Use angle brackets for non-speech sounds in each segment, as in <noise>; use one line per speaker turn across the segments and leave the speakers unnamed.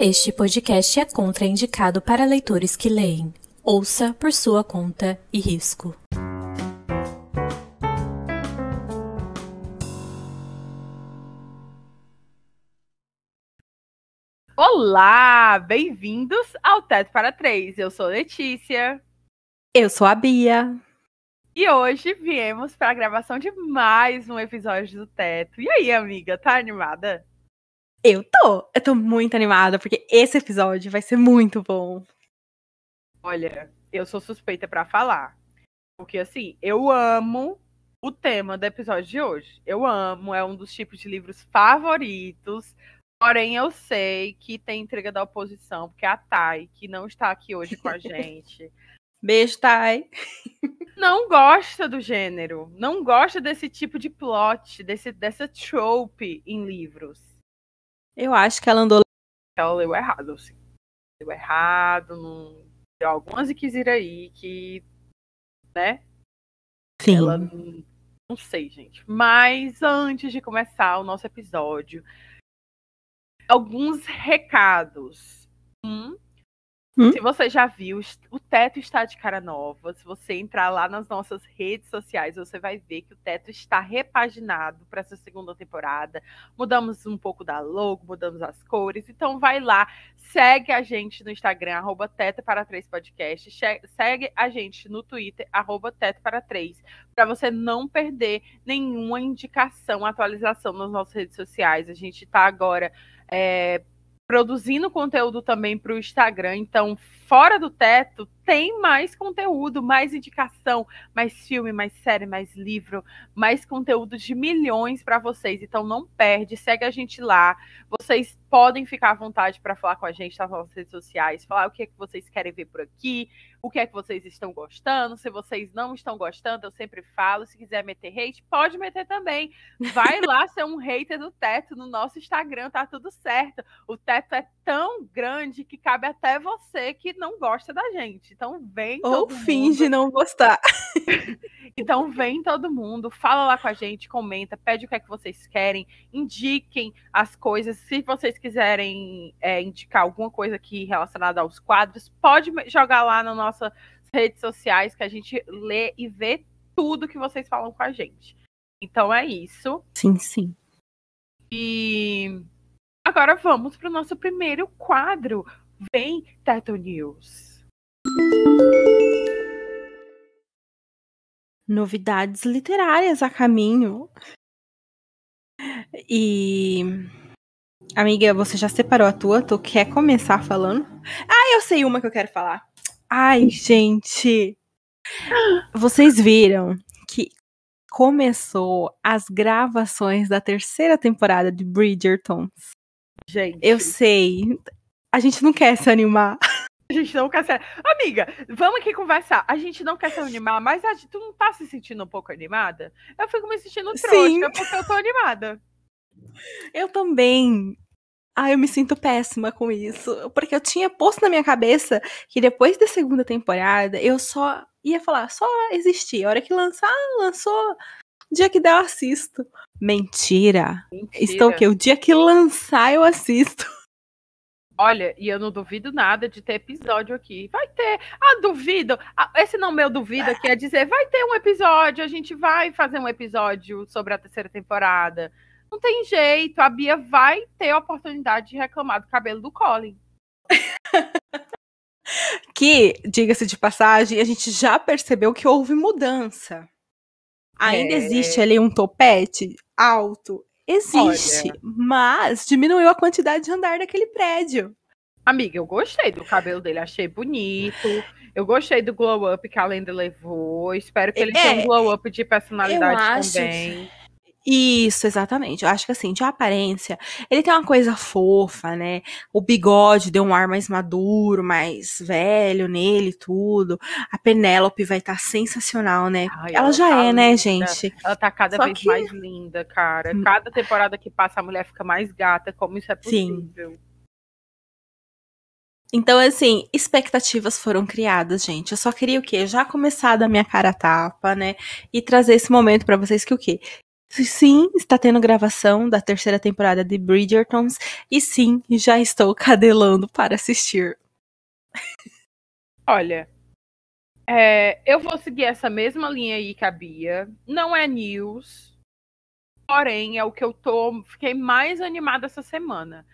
Este podcast é contraindicado para leitores que leem. Ouça por sua conta e risco.
Olá, bem-vindos ao Teto para Três. Eu sou Letícia.
Eu sou a Bia.
E hoje viemos para a gravação de mais um episódio do Teto. E aí, amiga, tá animada?
Eu tô. Eu tô muito animada, porque esse episódio vai ser muito bom.
Olha, eu sou suspeita para falar. Porque, assim, eu amo o tema do episódio de hoje. Eu amo, é um dos tipos de livros favoritos. Porém, eu sei que tem intriga da oposição, porque a Thay, que não está aqui hoje com a <laughs> gente.
Beijo, Thay.
Não gosta do gênero. Não gosta desse tipo de plot, desse, dessa trope em livros.
Eu acho que ela andou.
Ela leu errado, assim. Leu errado, não... deu algumas ir aí que. né?
Sim.
Ela. Não sei, gente. Mas antes de começar o nosso episódio, alguns recados. Um,
Hum?
Se você já viu, o teto está de cara nova. Se você entrar lá nas nossas redes sociais, você vai ver que o teto está repaginado para essa segunda temporada. Mudamos um pouco da logo, mudamos as cores. Então vai lá, segue a gente no Instagram, arroba Teto para Três Podcast. Segue a gente no Twitter, arroba Teto para Três, para você não perder nenhuma indicação, atualização nas nossas redes sociais. A gente está agora. É, produzindo conteúdo também para o Instagram. Então, fora do teto, tem mais conteúdo, mais indicação, mais filme, mais série, mais livro, mais conteúdo de milhões para vocês. Então, não perde, segue a gente lá. Vocês podem ficar à vontade para falar com a gente nas nossas redes sociais, falar o que é que vocês querem ver por aqui, o que é que vocês estão gostando. Se vocês não estão gostando, eu sempre falo. Se quiser meter hate, pode meter também. Vai lá <laughs> ser um hater do teto no nosso Instagram, tá tudo certo. O teto é tão grande que cabe até você que não gosta da gente. Então vem.
Ou finge mundo. não gostar. <laughs>
então vem todo mundo, fala lá com a gente, comenta, pede o que é que vocês querem, indiquem as coisas. Se vocês quiserem é, indicar alguma coisa aqui relacionada aos quadros, pode jogar lá nosso nossas redes sociais, que a gente lê e vê tudo que vocês falam com a gente. Então é isso.
Sim, sim.
E agora vamos para o nosso primeiro quadro. Vem, Teto News.
Novidades literárias a caminho. E. Amiga, você já separou a tua? Tu quer começar falando? Ah, eu sei uma que eu quero falar. Ai, gente. Vocês viram que começou as gravações da terceira temporada de Bridgerton.
Gente.
Eu sei. A gente não quer se animar.
A gente não quer se Amiga, vamos aqui conversar. A gente não quer se animar, mas a tu não tá se sentindo um pouco animada? Eu fico me sentindo trouxa, Sim. porque eu tô animada.
Eu também. Ah, eu me sinto péssima com isso. Porque eu tinha posto na minha cabeça que depois da segunda temporada eu só ia falar, só existir. A hora que lançar, lançou. O dia que der, eu assisto. Mentira. Mentira. Estou o quê? O dia que lançar, eu assisto.
Olha, e eu não duvido nada de ter episódio aqui. Vai ter. Ah, duvido. Ah, esse não meu duvido aqui é dizer, vai ter um episódio, a gente vai fazer um episódio sobre a terceira temporada. Não tem jeito, a Bia vai ter a oportunidade de reclamar do cabelo do Colin. <laughs>
que, diga-se de passagem, a gente já percebeu que houve mudança. Ainda é... existe ali um topete alto. Existe, Olha... mas diminuiu a quantidade de andar daquele prédio.
Amiga, eu gostei do cabelo dele, achei bonito. Eu gostei do glow up que a Lenda levou. Espero que ele é, tenha um glow up de personalidade também.
Isso, exatamente. Eu acho que assim, de aparência, ele tem uma coisa fofa, né? O bigode deu um ar mais maduro, mais velho nele, tudo. A Penélope vai estar tá sensacional, né? Ai, ela, ela, já tá é, né, linda. né, gente?
Ela tá cada Só vez que... mais linda, cara. Hum. Cada temporada que passa, a mulher fica mais gata. Como isso é possível? Sim.
Então, assim, expectativas foram criadas, gente. Eu só queria o quê? Já começar da minha cara a tapa, né? E trazer esse momento para vocês que o quê? Sim, está tendo gravação da terceira temporada de Bridgertons. E sim, já estou cadelando para assistir.
Olha, é, eu vou seguir essa mesma linha aí que a Bia. Não é news. Porém, é o que eu tô. Fiquei mais animada essa semana.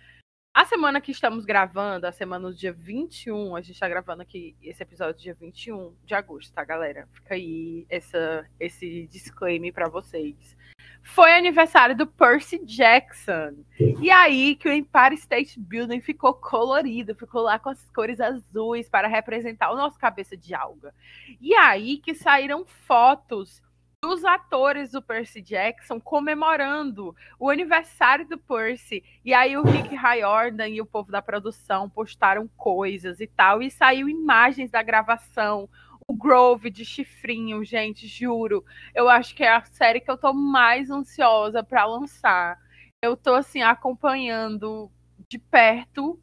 A semana que estamos gravando, a semana do dia 21, a gente tá gravando aqui esse episódio dia 21 de agosto, tá, galera? Fica aí essa, esse disclaimer para vocês. Foi aniversário do Percy Jackson. E aí que o Empire State Building ficou colorido, ficou lá com as cores azuis para representar o nosso cabeça de alga. E aí que saíram fotos os atores do Percy Jackson comemorando o aniversário do Percy. E aí o Rick Riordan e o povo da produção postaram coisas e tal. E saiu imagens da gravação. O Grove de chifrinho, gente, juro. Eu acho que é a série que eu tô mais ansiosa para lançar. Eu tô assim acompanhando de perto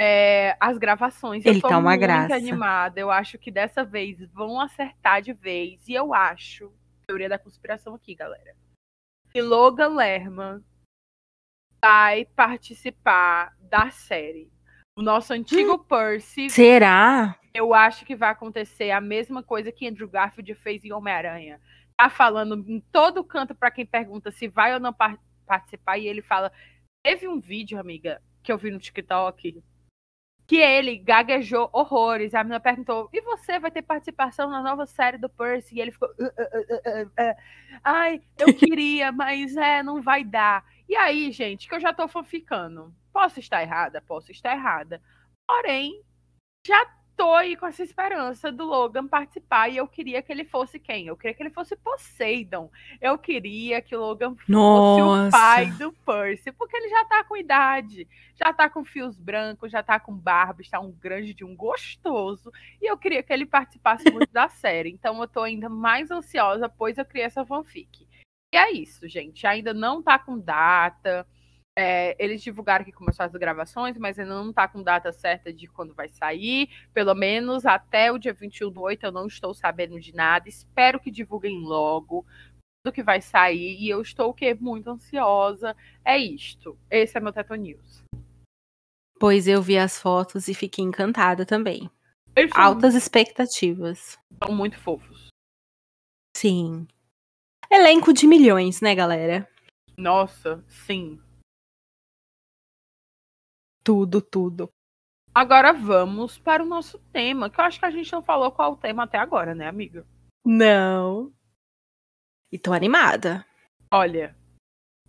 é, as gravações.
Ele
eu tô
tá uma
muito
graça.
animada. Eu acho que dessa vez vão acertar de vez. E eu acho teoria da conspiração aqui, galera. Que Logan Lerman vai participar da série. O nosso antigo <gasps> Percy,
Será?
eu acho que vai acontecer a mesma coisa que Andrew Garfield fez em Homem-Aranha. Tá falando em todo canto para quem pergunta se vai ou não par participar e ele fala: "Teve um vídeo, amiga, que eu vi no TikTok que ele gaguejou horrores. A menina perguntou: e você vai ter participação na nova série do Percy? E ele ficou: "Uh, uh, uh, uh, uh. ai, eu <laughs> queria, mas é, não vai dar. E aí, gente, que eu já tô fanficando. Posso estar errada? Posso estar errada. Porém, já tô aí com essa esperança do Logan participar e eu queria que ele fosse quem? Eu queria que ele fosse Poseidon. Eu queria que o Logan fosse
Nossa.
o pai do Percy, porque ele já tá com idade, já tá com fios brancos, já tá com barba, está um grande de um gostoso, e eu queria que ele participasse <laughs> muito da série. Então eu tô ainda mais ansiosa, pois eu criei essa fanfic. E é isso, gente. Ainda não tá com data. É, eles divulgaram que começou as gravações, mas ainda não tá com data certa de quando vai sair. Pelo menos até o dia 21 do 8 eu não estou sabendo de nada. Espero que divulguem logo do que vai sair. E eu estou o quê? Muito ansiosa. É isto. Esse é meu Teto News.
Pois eu vi as fotos e fiquei encantada também.
Eles são,
Altas expectativas.
são muito fofos.
Sim. Elenco de milhões, né, galera?
Nossa, sim.
Tudo, tudo.
Agora vamos para o nosso tema, que eu acho que a gente não falou qual o tema até agora, né, amiga?
Não. E tô animada.
Olha,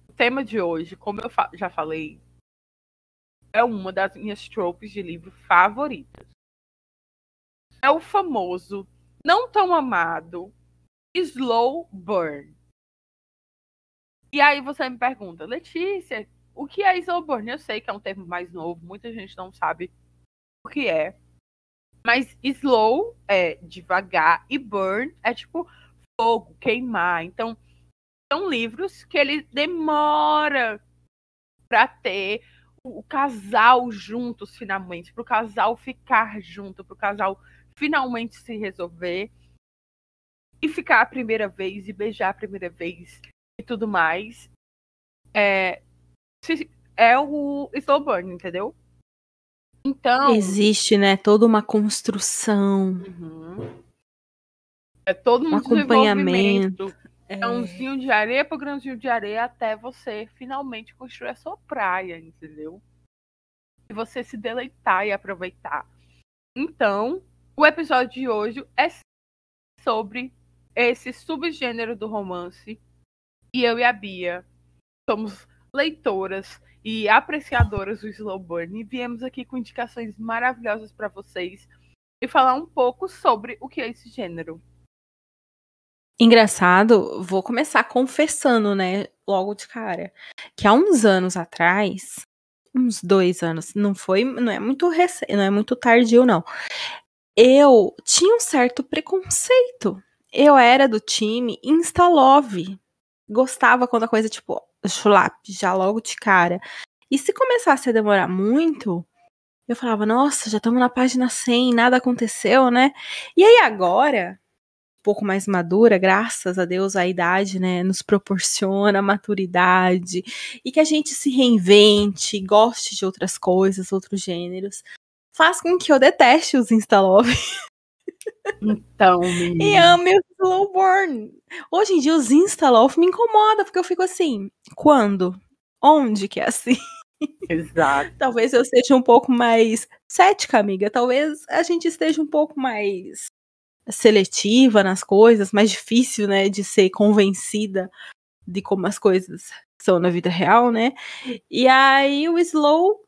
o tema de hoje, como eu fa- já falei, é uma das minhas tropes de livro favoritas. É o famoso, não tão amado, slow burn. E aí você me pergunta, Letícia, o que é slow burn? Eu sei que é um termo mais novo, muita gente não sabe o que é. Mas slow é devagar e burn é tipo fogo, queimar. Então, são livros que ele demora para ter o, casal juntos finalmente, para o casal ficar junto, para o casal finalmente se resolver e ficar a primeira vez e beijar a primeira vez e tudo mais. É, é o slow burn, entendeu? Então,
Existe, né, toda uma construção.
Uhum. É todo um,
Um acompanhamento.
desenvolvimento. Grãozinho de areia para grãozinho de areia até você finalmente construir a sua praia, entendeu? E você se deleitar e aproveitar. Então, o episódio de hoje é sobre esse subgênero do romance. E eu e a Bia somos leitoras e apreciadoras do slow burn viemos aqui com indicações maravilhosas para vocês e falar um pouco sobre o que é esse gênero.
Engraçado, vou começar confessando, né, logo de cara, que há uns anos atrás, uns dois anos, não foi, não é muito recente, não é muito tardio, não. Eu tinha um certo preconceito. Eu era do time Instalove. Gostava quando a coisa, tipo, chulap, já logo de cara. E se começasse a demorar muito, eu falava, nossa, já estamos na página 100, nada aconteceu, né? E aí agora, pouco mais madura, graças a Deus a idade, né, nos proporciona maturidade e que a gente se reinvente, goste de outras coisas, outros gêneros, faz com que eu deteste os Instalove. <laughs>
Então,
e ame o Slowborn. Hoje em dia os Instalove me incomoda porque eu fico assim, quando? Onde que é assim?
Exato.
Talvez eu seja um pouco mais cética, amiga. Talvez a gente esteja um pouco mais seletiva nas coisas, mais difícil, né, de ser convencida de como as coisas são na vida real, né? E aí o Slow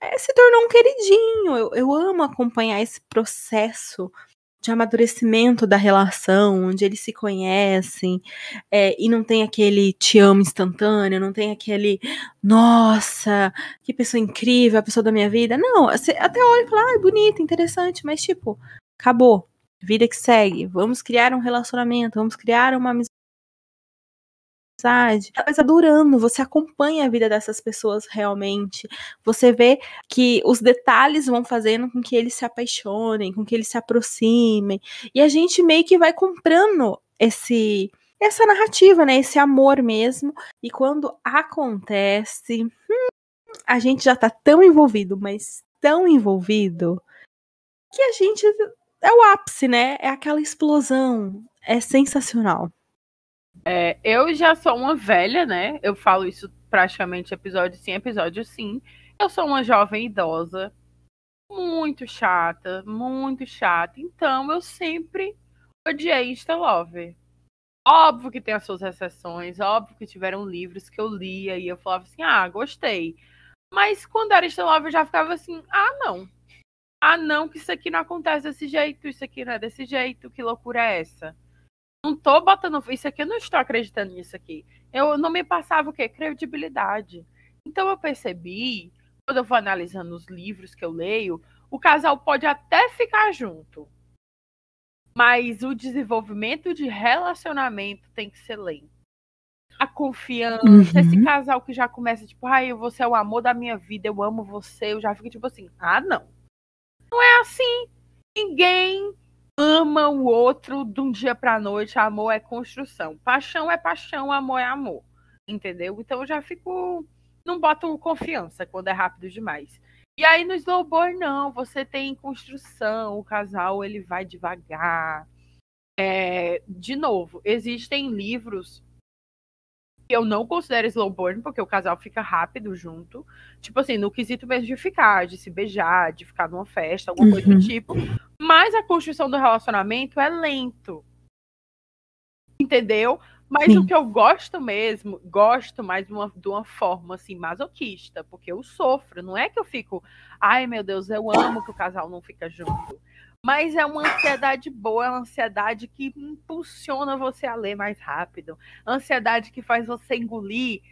é, se tornou um queridinho. Eu, eu amo acompanhar esse processo de amadurecimento da relação, onde eles se conhecem é, e não tem aquele te amo instantâneo, não tem aquele nossa, que pessoa incrível, a pessoa da minha vida. Não, até olha e fala, ah, bonita, interessante, mas tipo, acabou. Vida que segue. Vamos criar um relacionamento, vamos criar uma amizade. Mas durando, você acompanha a vida dessas pessoas realmente. Você vê que os detalhes vão fazendo com que eles se apaixonem, com que eles se aproximem. E a gente meio que vai comprando esse essa narrativa, né? Esse amor mesmo. E quando acontece, hum, a gente já tá tão envolvido, mas tão envolvido que a gente é o ápice, né? É aquela explosão. É sensacional.
É, eu já sou uma velha, né? Eu falo isso praticamente episódio sim, episódio sim. Eu sou uma jovem idosa, muito chata, muito chata. Então eu sempre odiei Insta Lover. Óbvio que tem as suas exceções, óbvio que tiveram livros que eu lia e eu falava assim, ah, gostei. Mas quando era Insta Lover eu já ficava assim, ah, não. Ah, não, que isso aqui não acontece desse jeito, isso aqui não é desse jeito, que loucura é essa? Não tô botando. Isso aqui eu não estou acreditando nisso aqui. Eu não me passava o quê? Credibilidade. Então eu percebi, quando eu vou analisando os livros que eu leio, o casal pode até ficar junto. Mas o desenvolvimento de relacionamento tem que ser lento. A confiança, uhum. esse casal que já começa, tipo, ai, você é o amor da minha vida, eu amo você, eu já fico tipo assim, ah, não. Não é assim. Ninguém ama o outro de um dia para noite. Amor é construção. Paixão é paixão, amor é amor. Entendeu? Então eu já fico. Não boto confiança quando é rápido demais. E aí no Slowboy, não. Você tem construção. O casal ele vai devagar. É, de novo, existem livros eu não considero slow burn, porque o casal fica rápido junto. Tipo assim, no quesito mesmo de ficar, de se beijar, de ficar numa festa, alguma coisa
Uhum.
do tipo. Mas a construção do relacionamento é lento. Entendeu? Mas
Sim.
o que eu gosto mesmo, gosto mais de uma, de uma forma assim, masoquista, porque eu sofro. Não é que eu fico, ai meu Deus, eu amo que o casal não fica junto. Mas é uma ansiedade boa, é uma ansiedade que impulsiona você a ler mais rápido. Ansiedade que faz você engolir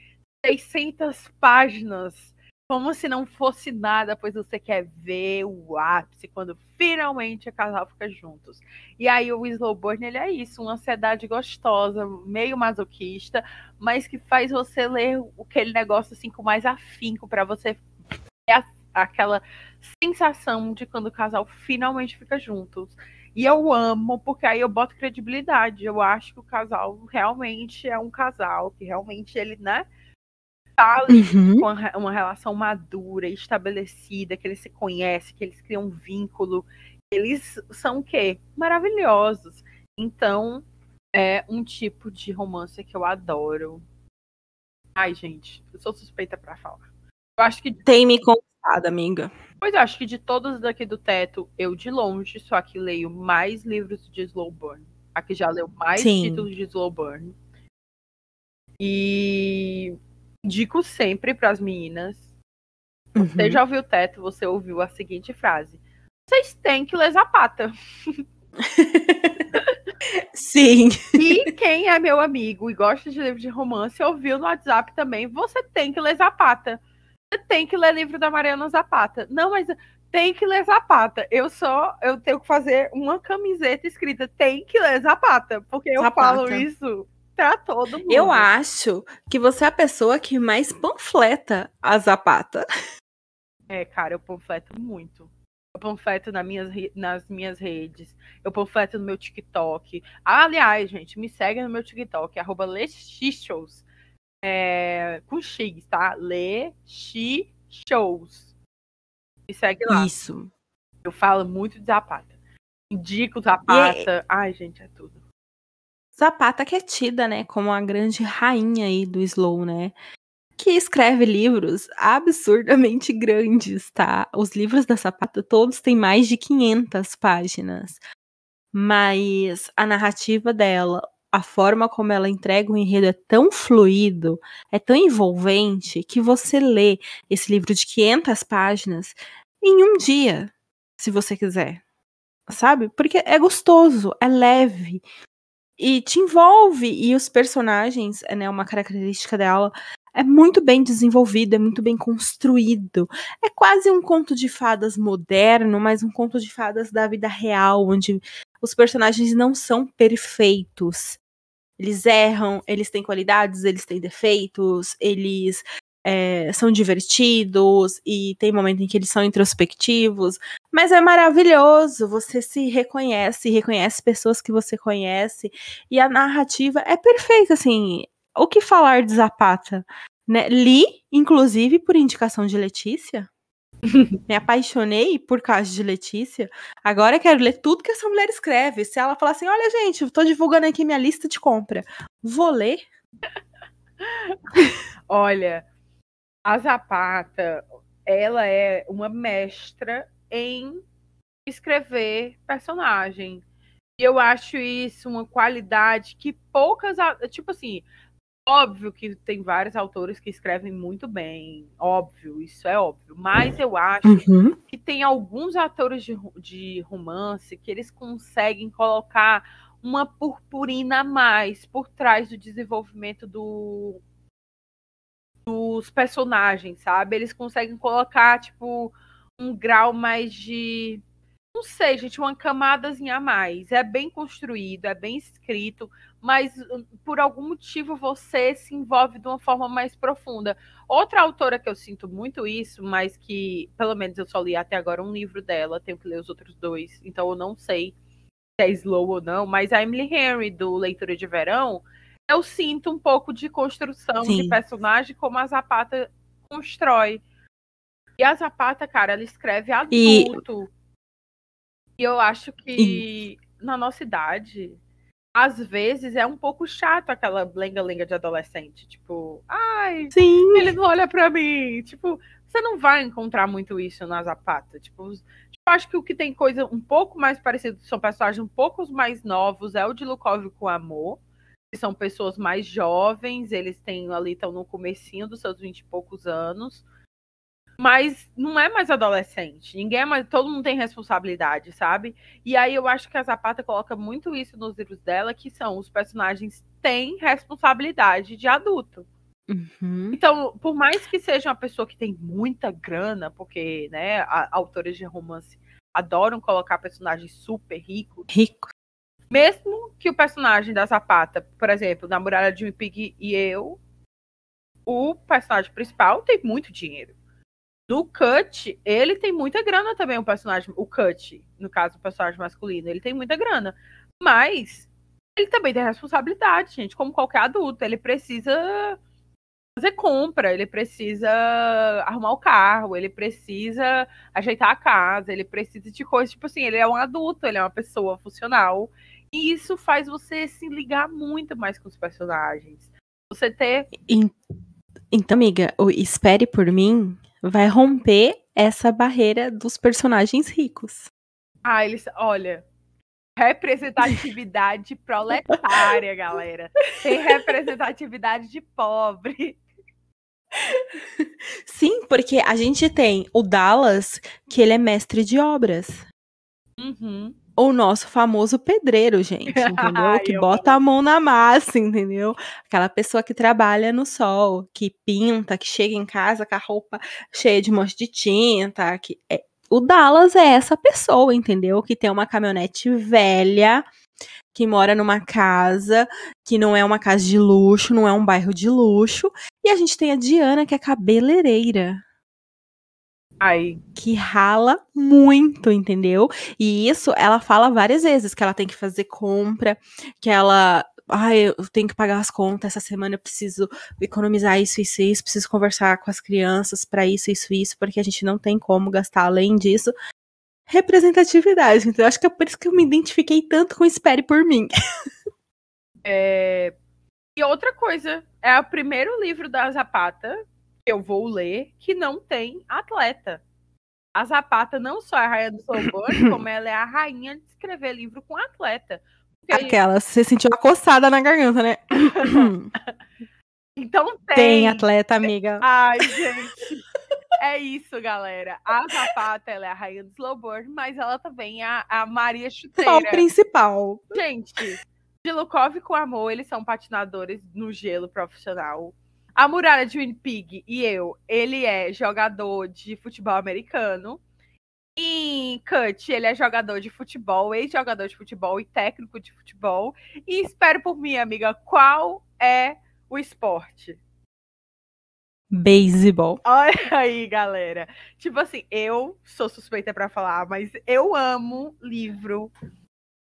600 páginas como se não fosse nada, pois você quer ver o ápice quando finalmente o casal fica juntos. E aí o Slowburn, ele é isso, uma ansiedade gostosa, meio masoquista, mas que faz você ler aquele negócio assim com mais afinco para você ter aquela sensação de quando o casal finalmente fica juntos. E eu amo, porque aí eu boto credibilidade. Eu acho que o casal realmente é um casal, que realmente ele, né, tá
Uhum.
com uma relação madura, estabelecida, que eles se conhecem, que eles criam um vínculo. Eles são o quê? Maravilhosos. Então, é um tipo de romance que eu adoro. Ai, gente, eu sou suspeita para falar. Eu acho que
Tem me conquistado, amiga.
Pois eu acho que de todos daqui do teto, eu de longe só que leio mais livros de slow burn. Aqui já leu mais
Sim.
títulos de slow burn. E digo sempre para as meninas, você
Uhum.
já ouviu o teto, você ouviu a seguinte frase: vocês têm que ler Zapata. <laughs>
Sim.
E quem é meu amigo e gosta de livro de romance, ouviu no WhatsApp também, você tem que ler Zapata. Tem que ler livro da Mariana Zapata. Não, mas tem que ler Zapata. Eu só, eu tenho que fazer uma camiseta escrita tem que ler Zapata, porque eu
Zapata.
falo isso pra todo mundo.
Eu acho que você é a pessoa que mais panfleta a Zapata.
É, cara, eu panfleto muito. Eu panfleto nas minhas, nas minhas redes. Eu panfleto no meu TikTok. aliás, gente, me segue no meu TikTok, arroba Lexichos. É, com X, tá? Lexichos. Me segue lá.
Isso.
Eu falo muito de Zapata. Indico Zapata. É... Ai, gente, é tudo.
Zapata que é tida, né, como a grande rainha aí do slow, né? Que escreve livros absurdamente grandes, tá? Os livros da Zapata todos têm mais de 500 páginas. Mas a narrativa dela, a forma como ela entrega o enredo é tão fluido, é tão envolvente, que você lê esse livro de 500 páginas em um dia, se você quiser. Sabe? Porque é gostoso, é leve, e te envolve. E os personagens, é, né, uma característica dela, é muito bem desenvolvido, é muito bem construído. É quase um conto de fadas moderno, mas um conto de fadas da vida real, onde os personagens não são perfeitos. Eles erram, eles têm qualidades, eles têm defeitos, eles é, são divertidos e tem momento em que eles são introspectivos, mas é maravilhoso. Você se reconhece, reconhece pessoas que você conhece e a narrativa é perfeita. Assim, o que falar de Zapata? Né? Li, inclusive, por indicação de Letícia. <laughs> Me apaixonei por causa de Letícia. Agora quero ler tudo que essa mulher escreve. Se ela falar assim: olha, gente, eu tô divulgando aqui minha lista de compra. Vou ler. <laughs>
Olha, a Zapata, ela é uma mestra em escrever personagem. E eu acho isso uma qualidade que poucas, tipo assim, óbvio que tem vários autores que escrevem muito bem, óbvio, isso é óbvio, mas eu acho uhum. que tem alguns autores de, de romance que eles conseguem colocar uma purpurina a mais por trás do desenvolvimento do dos personagens, sabe? Eles conseguem colocar, tipo, um grau mais de. Não sei, gente, uma camadazinha a mais. É bem construído, é bem escrito, mas hum, por algum motivo você se envolve de uma forma mais profunda. Outra autora que eu sinto muito isso, mas que, pelo menos, eu só li até agora um livro dela, tenho que ler os outros dois, então eu não sei se é slow ou não, mas a Emily Henry, do Leitura de Verão, eu sinto um pouco de construção Sim. de personagem como a Zapata constrói. E a Zapata, cara, ela escreve adulto. E, e eu acho que na nossa idade, às vezes é um pouco chato aquela lenga-lenga de adolescente. Tipo, ai,
Sim.
ele não olha pra mim. Tipo, você não vai encontrar muito isso na Zapata. Tipo, tipo, acho que o que tem coisa um pouco mais parecido, são personagens um pouco mais novos, é o de Lukov com Amor são pessoas mais jovens, eles têm ali, estão no comecinho dos seus vinte e poucos anos. Mas não é mais adolescente. Ninguém é mais. Todo mundo tem responsabilidade, sabe? E aí eu acho que a Zapata coloca muito isso nos livros dela, que são os personagens têm responsabilidade de adulto.
Uhum.
Então, por mais que seja uma pessoa que tem muita grana, porque, né, a, autores de romance adoram colocar personagens super ricos.
Rico.
Mesmo que o personagem da Zapata, por exemplo, na Muralha de Pig e eu, o personagem principal tem muito dinheiro. No Cut, ele tem muita grana também, o personagem, o Cut, no caso, o personagem masculino, ele tem muita grana. Mas ele também tem responsabilidade, gente, como qualquer adulto. Ele precisa fazer compra, ele precisa arrumar o carro, ele precisa ajeitar a casa, ele precisa de coisas, tipo assim, ele é um adulto, ele é uma pessoa funcional e isso faz você se ligar muito mais com os personagens. Você ter.
Então, amiga, o Espere por mim vai romper essa barreira dos personagens ricos.
Ah, eles. Olha. Representatividade <laughs> proletária, galera. Tem representatividade de pobre.
Sim, porque a gente tem o Dallas, que ele é mestre de obras.
Uhum
o nosso famoso pedreiro, gente, <laughs> entendeu? que bota a mão na massa, entendeu? Aquela pessoa que trabalha no sol, que pinta, que chega em casa com a roupa cheia de monte de tinta, que é... o Dallas é essa pessoa, entendeu? Que tem uma caminhonete velha, que mora numa casa que não é uma casa de luxo, não é um bairro de luxo, e a gente tem a Diana que é cabeleireira.
Ai.
Que rala muito, entendeu? E isso ela fala várias vezes que ela tem que fazer compra, que ela ai, eu tenho que pagar as contas, essa semana eu preciso economizar isso, isso, isso, preciso conversar com as crianças para isso, isso, isso, porque a gente não tem como gastar além disso. Representatividade, então acho que é por isso que eu me identifiquei tanto com Espere por mim. <laughs>
É... E outra coisa, é o primeiro livro da Zapata eu vou ler que não tem atleta. A Zapata não só é a rainha do Soulburn, <coughs> como ela é a rainha de escrever livro com atleta.
Aquela, você sentiu uma coçada na garganta, né? <coughs>
então tem.
Tem atleta, amiga.
Ai, gente. é isso, galera. A Zapata, ela é a rainha do slowboard, mas ela também é a, a Maria Chuteira.
Qual o principal?
Gente, de Lukov com Amor, eles são patinadores no gelo profissional. A Muralha de Winnipeg e eu, ele é jogador de futebol americano. Em Cut, ele é jogador de futebol, ex-jogador de futebol e técnico de futebol. E espero por mim, amiga, qual é o esporte?
Beisebol.
Olha aí, galera. Tipo assim, eu sou suspeita para falar, mas eu amo livro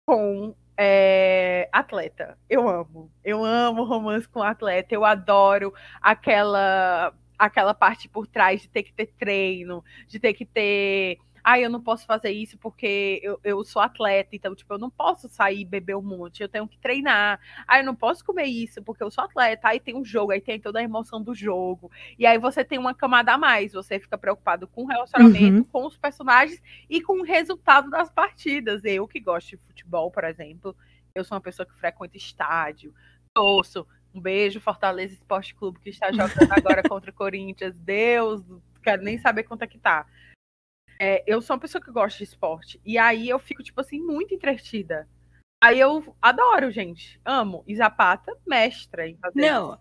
com é, atleta. Eu amo. Eu amo romance com atleta. Eu adoro aquela aquela parte por trás de ter que ter treino, de ter que ter ah, eu não posso fazer isso porque eu, eu sou atleta, então, tipo, eu não posso sair e beber um monte, eu tenho que treinar. Ah, eu não posso comer isso porque eu sou atleta. Aí tem um jogo, aí tem toda a emoção do jogo. E aí você tem uma camada a mais, você fica preocupado com o relacionamento, uhum. com os personagens e com o resultado das partidas. Eu que gosto de futebol, por exemplo, eu sou uma pessoa que frequenta estádio, torço. Um beijo, Fortaleza Esporte Clube, que está jogando agora <laughs> contra o Corinthians. Deus, quero nem saber quanto é que tá. É, eu sou uma pessoa que gosta de esporte. E aí eu fico, tipo assim, muito entretida. Aí eu adoro, gente. Amo. E Zapata, mestra em fazer
Não.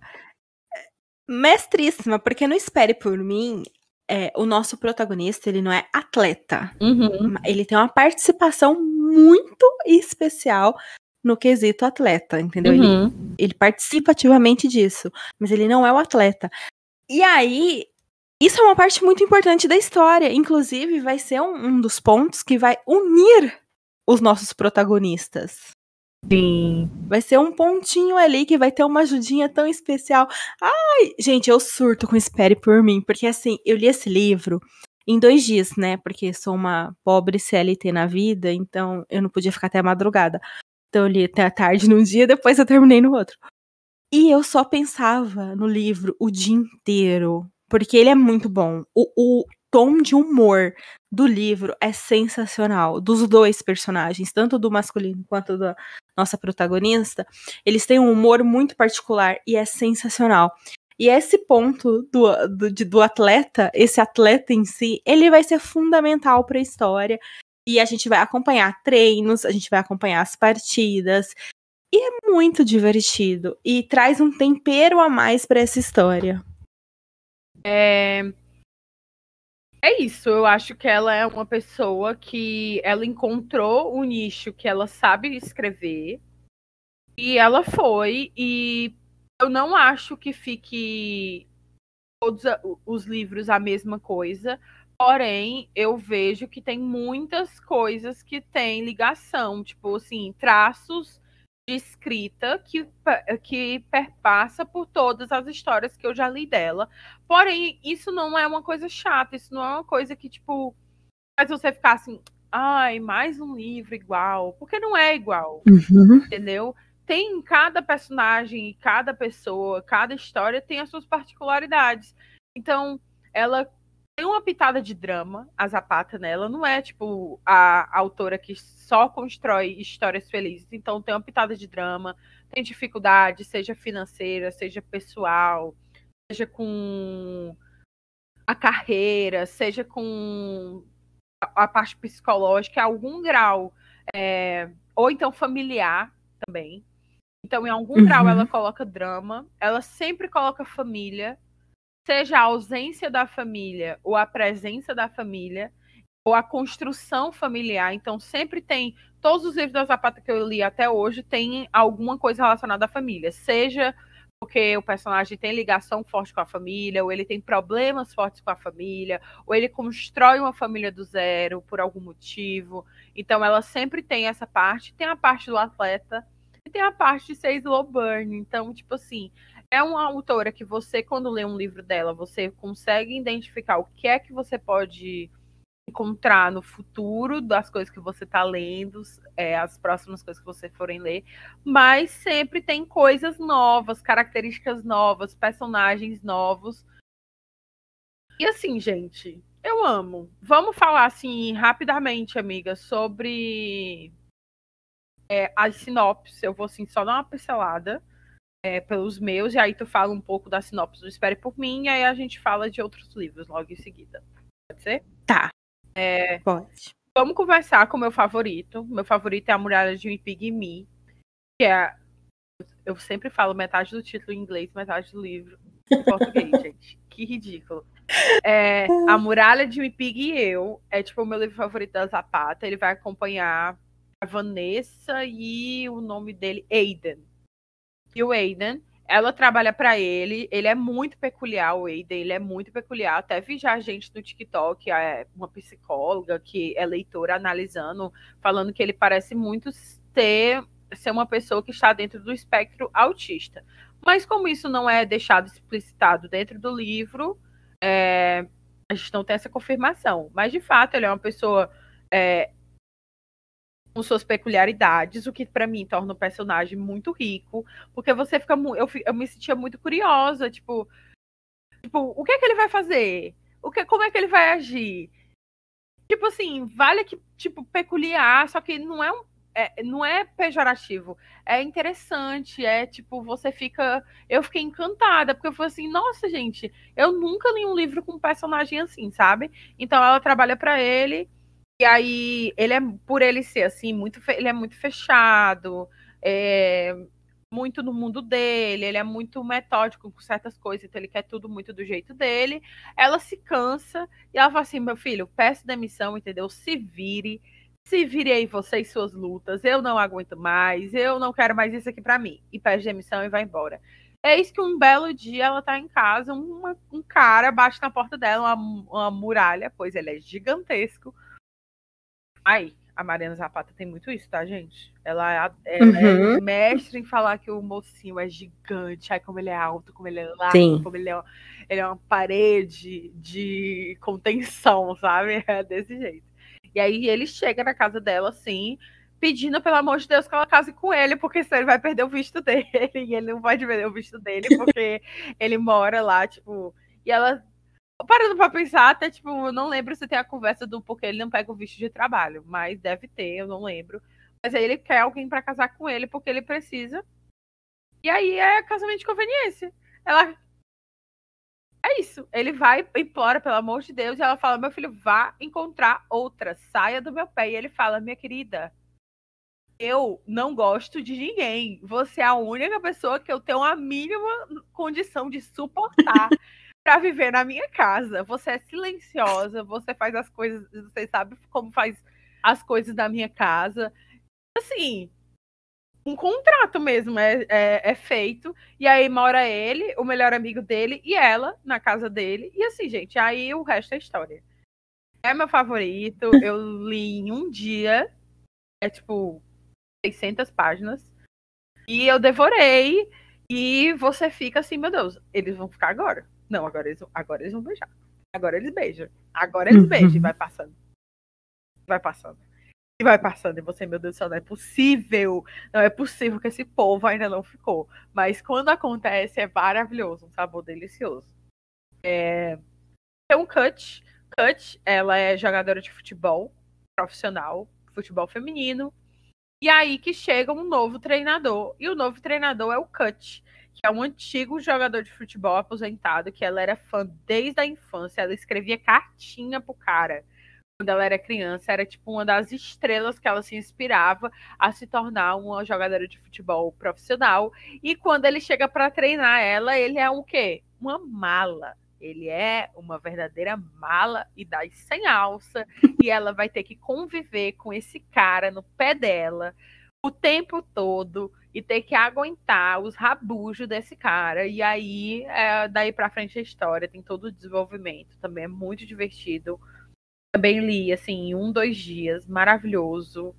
Mestríssima, porque não espere por mim. É, o nosso protagonista, ele não é atleta.
Uhum.
Ele tem uma participação muito especial no quesito atleta, entendeu? Uhum. Ele, ele participa ativamente disso, mas ele não é o atleta. E aí, isso é uma parte muito importante da história. Inclusive, vai ser um, um dos pontos que vai unir os nossos protagonistas.
Sim.
Vai ser um pontinho ali que vai ter uma ajudinha tão especial. Ai, gente, eu surto com Espere por mim, porque assim, eu li esse livro em dois dias, né? Porque sou uma pobre CLT na vida, então eu não podia ficar até a madrugada. Então eu li até a tarde num dia, depois eu terminei no outro. E eu só pensava no livro o dia inteiro porque ele é muito bom. O, o tom de humor do livro é sensacional. Dos dois personagens, tanto do masculino quanto da nossa protagonista, eles têm um humor muito particular e é sensacional. E esse ponto do, do, do atleta, esse atleta em si, ele vai ser fundamental para a história. E a gente vai acompanhar treinos, a gente vai acompanhar as partidas. E é muito divertido. E traz um tempero a mais para essa história.
É... é isso, eu acho que ela é uma pessoa que ela encontrou um nicho que ela sabe escrever e ela foi e eu não acho que fique todos os livros a mesma coisa, porém eu vejo que tem muitas coisas que têm ligação, tipo assim, traços de escrita que, que perpassa por todas as histórias que eu já li dela. Porém, isso não é uma coisa chata, isso não é uma coisa que, tipo, faz você ficar assim, ai, mais um livro igual. Porque não é igual,
uhum.
entendeu? Tem cada personagem, cada pessoa, cada história tem as suas particularidades. Então, ela tem uma pitada de drama, a Zapata nela. Não é, tipo, a, a autora que só constrói histórias felizes. Então, tem uma pitada de drama, tem dificuldade, seja financeira, seja pessoal, seja com a carreira, seja com a, a parte psicológica, algum grau. É, ou então familiar também. Então, em algum uhum. grau, ela coloca drama, ela sempre coloca família, seja a ausência da família ou a presença da família, ou a construção familiar. Então, sempre tem. Todos os livros da Zapata que eu li até hoje tem alguma coisa relacionada à família. Seja porque o personagem tem ligação forte com a família, ou ele tem problemas fortes com a família, ou ele constrói uma família do zero por algum motivo. Então ela sempre tem essa parte, tem a parte do atleta e tem a parte de ser slow burn. Então, tipo assim, é uma autora que você, quando lê um livro dela, você consegue identificar o que é que você pode encontrar no futuro das coisas que você está lendo, é, as próximas coisas que você forem ler, mas sempre tem coisas novas, características novas, personagens novos. E assim, gente, eu amo. Vamos falar assim rapidamente, amiga, sobre é, as sinopses. Eu vou assim só dar uma pincelada é, pelos meus, e aí tu fala um pouco da sinopse do Espere por Mim, e aí a gente fala de outros livros logo em seguida. Pode ser?
Tá.
É,
Pode.
Vamos conversar com o meu favorito. Meu favorito é a Muralha de Pig Me, que é. Eu sempre falo metade do título em inglês, metade do livro em português, <laughs> gente. Que ridículo. É, a Muralha de Pig e Eu é tipo o meu livro favorito da Zapata. Ele vai acompanhar a Vanessa e o nome dele, Aiden. E o Aiden ela trabalha para ele, ele é muito peculiar, o Aiden, ele é muito peculiar. Até vi já gente no TikTok, é uma psicóloga que é leitora analisando, falando que ele parece muito ter ser uma pessoa que está dentro do espectro autista. Mas como isso não é deixado explicitado dentro do livro, é, a gente não tem essa confirmação. Mas de fato ele é uma pessoa é, com suas peculiaridades, o que para mim torna o personagem muito rico, porque você fica eu, eu me sentia muito curiosa, tipo, tipo, o que é que ele vai fazer? O que como é que ele vai agir? Tipo assim, vale que tipo peculiar, só que não é um é, não é pejorativo, é interessante, é tipo, você fica. Eu fiquei encantada, porque eu falei assim, nossa, gente, eu nunca li um livro com um personagem assim, sabe? Então ela trabalha para ele, e aí, ele é, por ele ser assim, muito ele é muito fechado, é, muito no mundo dele, ele é muito metódico com certas coisas, então ele quer tudo muito do jeito dele. Ela se cansa e ela fala assim: meu filho, peço demissão, entendeu? Se vire, se vire aí você e suas lutas, eu não aguento mais, eu não quero mais isso aqui para mim. E pede demissão e vai embora. Isso que um belo dia ela tá em casa, uma, um cara bate na porta dela, uma, uma muralha, pois ele é gigantesco Ai, a Mariana Zapata tem muito isso, tá, gente? Ela, ela é uhum. é mestre em falar que o mocinho é gigante, ai, como ele é alto, como ele é largo, Sim. como ele é, ele é uma parede de contenção, sabe? <laughs> É desse jeito. E aí ele chega na casa dela, assim, pedindo, pelo amor de Deus, que ela case com ele, porque senão ele vai perder o visto dele. <laughs> E ele não pode perder o visto dele, porque <laughs> ele mora lá, tipo. E ela Parando pra pensar, até, tipo, eu não lembro se tem a conversa do porque ele não pega o visto de trabalho, mas deve ter, eu não lembro. Mas aí ele quer alguém para casar com ele porque ele precisa. E aí é casamento de conveniência. Ela. É isso. Ele vai, implora, pelo amor de Deus, e ela fala: meu filho, vá encontrar outra, saia do meu pé. E ele fala: minha querida, eu não gosto de ninguém. Você é a única pessoa que eu tenho a mínima condição de suportar. <laughs> para viver na minha casa. Você é silenciosa, você faz as coisas, você sabe como faz as coisas da minha casa. Assim, um contrato mesmo é, é, é, feito. E aí mora ele, o melhor amigo dele e ela na casa dele. E assim, gente, aí o resto é história. É meu favorito. <laughs> Eu li em um dia. É tipo 600 páginas. E eu devorei. E você fica assim, meu Deus, eles vão ficar agora. Não, agora eles, agora eles vão beijar. Agora eles beijam. Agora eles beijam e vai passando. Vai passando. E vai passando. E você, meu Deus do céu, não é possível. Não é possível que esse povo ainda não ficou. Mas quando acontece, é maravilhoso. Um sabor delicioso. É... Tem um Cut. Cut, ela é jogadora de futebol profissional, futebol feminino. E aí que chega um novo treinador. E o novo treinador é o Cut que é um antigo jogador de futebol aposentado, que ela era fã desde a infância. Ela escrevia cartinha pro cara quando ela era criança. Era tipo uma das estrelas que ela se inspirava a se tornar uma jogadora de futebol profissional. E quando ele chega para treinar ela, ele é o quê? Uma mala. Ele é uma verdadeira mala e dá sem alça. e ela vai ter que conviver com esse cara no pé dela o tempo todo e ter que aguentar os rabujos desse cara. E aí, é, daí pra frente a história tem todo o desenvolvimento. Também é muito divertido. Também li, assim, em um, dois dias. Maravilhoso.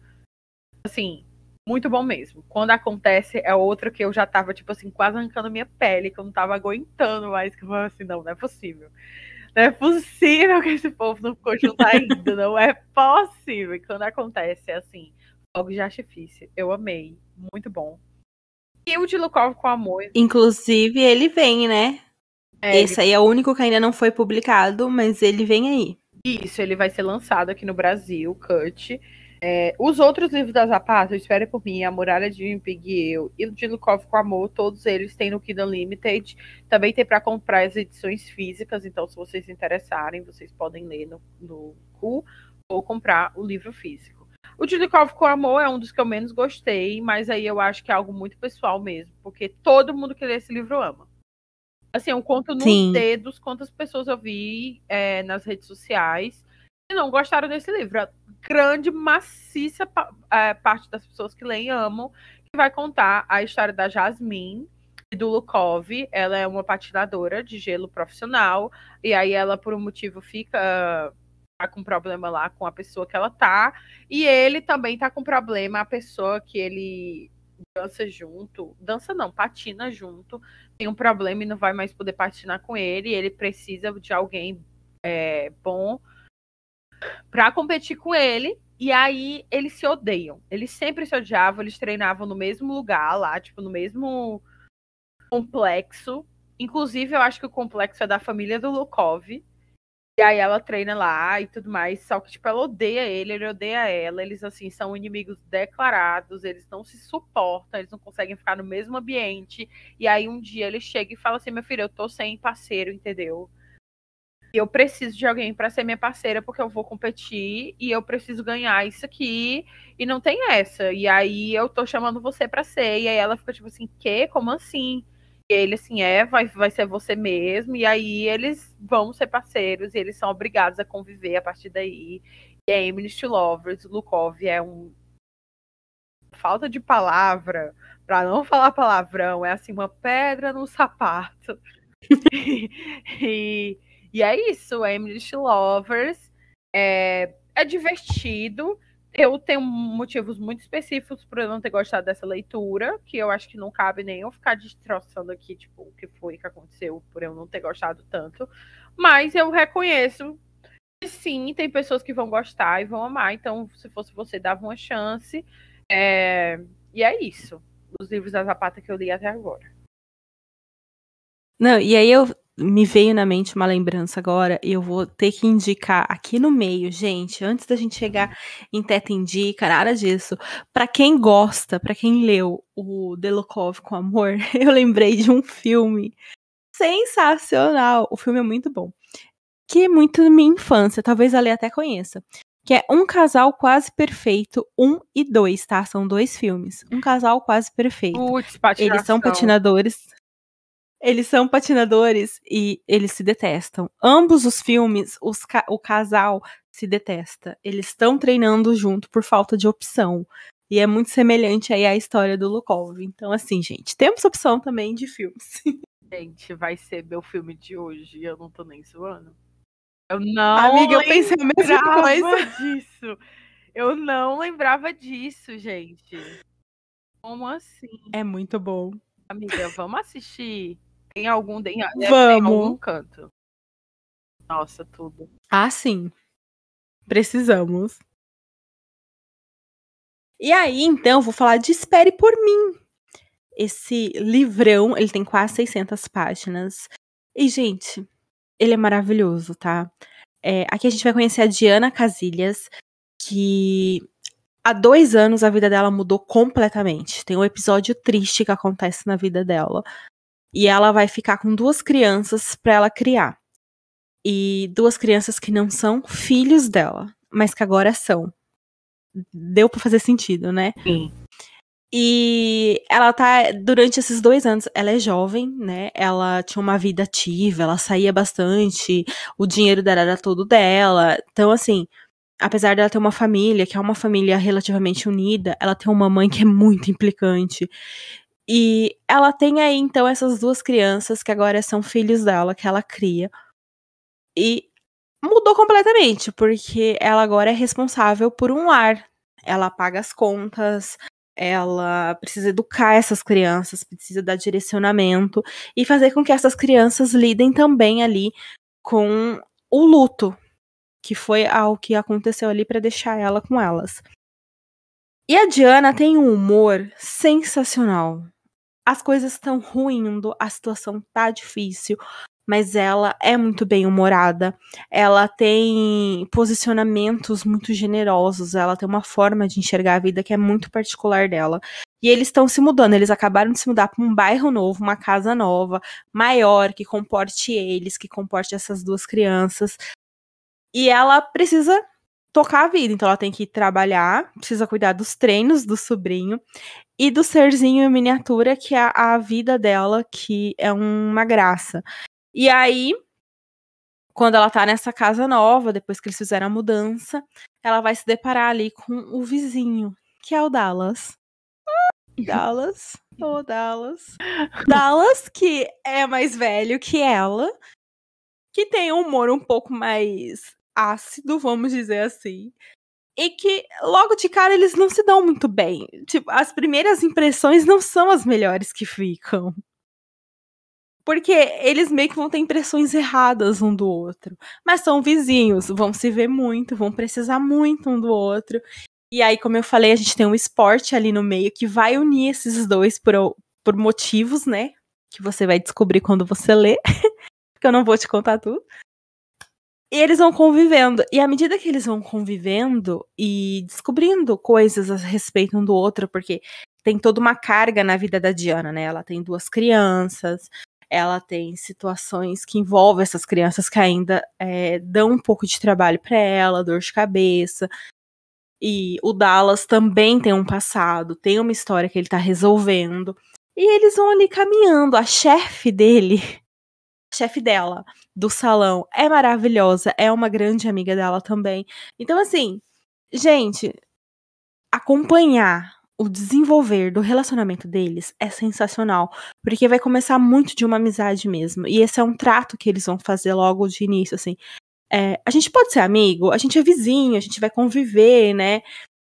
Assim, muito bom mesmo. Quando acontece, é outra que eu já tava, tipo assim, quase arrancando minha pele, que eu não tava aguentando mais. Que eu falava assim, não, não é possível. Não é possível que esse povo não ficou junto ainda. não é possível. E quando acontece, é assim Fogo de Artifício. Eu amei. Muito bom. E o de Lukov com Amor.
Inclusive, ele vem, né?
É,
Esse aí é o único que ainda não foi publicado, mas ele vem aí.
Isso, ele vai ser lançado aqui no Brasil, Cut. É, os outros livros da Zapata, Espere por Mim, A Muralha de Impig e Eu, e o de Lukov com Amor, todos eles têm no Kindle Limited. Também tem para comprar as edições físicas, então se vocês se interessarem, vocês podem ler no, no cu ou comprar o livro físico. O Tilikov com Amor é um dos que eu menos gostei, mas aí eu acho que é algo muito pessoal mesmo, porque todo mundo que lê esse livro ama. Assim, eu conto nos
Sim.
dedos quantas pessoas eu vi é, nas redes sociais que não gostaram desse livro. A grande, maciça é, parte das pessoas que leem amam, que vai contar a história da Jasmine e do Lukov. Ela é uma patinadora de gelo profissional, e aí ela, por um motivo, fica tá com problema lá com a pessoa que ela tá, e ele também tá com problema, a pessoa que ele dança junto, dança não, patina junto, tem um problema e não vai mais poder patinar com ele, ele precisa de alguém é, bom pra competir com ele, e aí eles se odeiam. Eles sempre se odiavam, eles treinavam no mesmo lugar lá, tipo, no mesmo complexo. Inclusive, eu acho que o complexo é da família do Lukov. E aí ela treina lá e tudo mais. Só que, tipo, ela odeia ele, ele odeia ela. Eles, assim, são inimigos declarados, eles não se suportam, eles não conseguem ficar no mesmo ambiente. E aí um dia ele chega e fala assim: meu filho, eu tô sem parceiro, entendeu? E eu preciso de alguém pra ser minha parceira, porque eu vou competir e eu preciso ganhar isso aqui. E não tem essa. E aí eu tô chamando você pra ser. E aí ela fica tipo assim: quê? Como assim? Ele assim, é, vai, vai ser você mesmo. E aí eles vão ser parceiros e eles são obrigados a conviver a partir daí. E é to Lovers, Lukov é um. Falta de palavra, pra não <laughs> falar palavrão, é assim, uma pedra no sapato. <laughs> e, e é isso, Eminence to Lovers. É, é divertido. Eu tenho motivos muito específicos por eu não ter gostado dessa leitura, que eu acho que não cabe nem eu ficar destroçando aqui, tipo, o que foi que aconteceu por eu não ter gostado tanto. Mas eu reconheço que sim, tem pessoas que vão gostar e vão amar. Então, se fosse você, dava uma chance. É, E é isso. Os livros da Zapata que eu li até agora.
Não, e aí eu me veio na mente uma lembrança agora e eu vou ter que indicar aqui no meio, gente, antes da gente chegar em Teta Indica, nada disso. Pra quem gosta, pra quem leu o Delokov com amor, <laughs> eu lembrei de um filme sensacional. O filme é muito bom. Que é muito da minha infância, talvez a Lê até conheça. Que é Um Casal Quase Perfeito, 1 e 2, tá? São dois filmes. Um Casal Quase Perfeito.
Putz,
Eles são patinadores. Eles são patinadores e eles se detestam. Ambos os filmes, os ca- o casal se detesta. Eles estão treinando junto por falta de opção. E é muito semelhante aí à história do Lukov. Então, assim, gente, temos opção também de filmes. <laughs>
Gente, vai ser meu filme de hoje e eu não tô nem zoando. Eu não
Amiga, eu pensei a mesma
lembrava
coisa.
disso. Eu não lembrava disso, gente. Como assim?
É muito bom.
Amiga, vamos assistir? Tem algum, tem, em
Vamos.
algum canto. Nossa, tudo.
Ah, sim. Precisamos. E aí, então, vou falar de Espere por mim. Esse livrão, ele tem quase 600 páginas. E, gente, ele é maravilhoso, tá? É, aqui a gente vai conhecer a Diana Casilhas, que há dois anos a vida dela mudou completamente. Tem um episódio triste que acontece na vida dela. E ela vai ficar com duas crianças pra ela criar e duas crianças que não são filhos dela, mas que agora são. Deu pra fazer sentido, né?
Sim.
E ela tá, durante esses dois anos, ela é jovem, né? Ela tinha uma vida ativa, ela saía bastante, o dinheiro dela era todo dela. Então, assim, apesar dela ter uma família, que é uma família relativamente unida, ela tem uma mãe que é muito implicante. E ela tem aí, então, essas duas crianças que agora são filhos dela, que ela cria. E mudou completamente, porque ela agora é responsável por um lar. Ela paga as contas, ela precisa educar essas crianças, precisa dar direcionamento e fazer com que essas crianças lidem também ali com o luto, que foi algo que aconteceu ali para deixar ela com elas. E a Diana tem um humor sensacional. As coisas estão ruindo, a situação tá difícil, mas ela é muito bem humorada. Ela tem posicionamentos muito generosos, ela tem uma forma de enxergar a vida que é muito particular dela. E eles estão se mudando, eles acabaram de se mudar para um bairro novo, uma casa nova, maior, que comporte eles, que comporte essas duas crianças. E ela precisa tocar a vida, então ela tem que trabalhar, precisa cuidar dos treinos do sobrinho e do serzinho em miniatura, que é a vida dela, que é uma graça. E aí, quando ela tá nessa casa nova, depois que eles fizeram a mudança, ela vai se deparar ali com o vizinho, que é o Dallas. <laughs> Dallas, ô oh, Dallas. Dallas, que é mais velho que ela, que tem um humor um pouco mais ácido, vamos dizer assim. E que logo de cara eles não se dão muito bem. Tipo, as primeiras impressões não são as melhores que ficam. Porque eles meio que vão ter impressões erradas um do outro. Mas são vizinhos, vão se ver muito, vão precisar muito um do outro. E aí, como eu falei, a gente tem um esporte ali no meio que vai unir esses dois por, por motivos, né? Que você vai descobrir quando você lê. porque <laughs> eu não vou te contar tudo. E eles vão convivendo. E à medida que eles vão convivendo e descobrindo coisas a respeito um do outro, porque tem toda uma carga na vida da Diana, né? Ela tem duas crianças, ela tem situações que envolvem essas crianças que ainda é, dão um pouco de trabalho para ela, dor de cabeça. E o Dallas também tem um passado, tem uma história que ele tá resolvendo. E eles vão ali caminhando. A chefe dele, chefe dela, do salão, é maravilhosa, é uma grande amiga dela também. Então, assim, gente, acompanhar o desenvolver do relacionamento deles é sensacional, porque vai começar muito de uma amizade mesmo. E esse é um trato que eles vão fazer logo de início, assim. É, a gente pode ser amigo, a gente é vizinho, a gente vai conviver, né?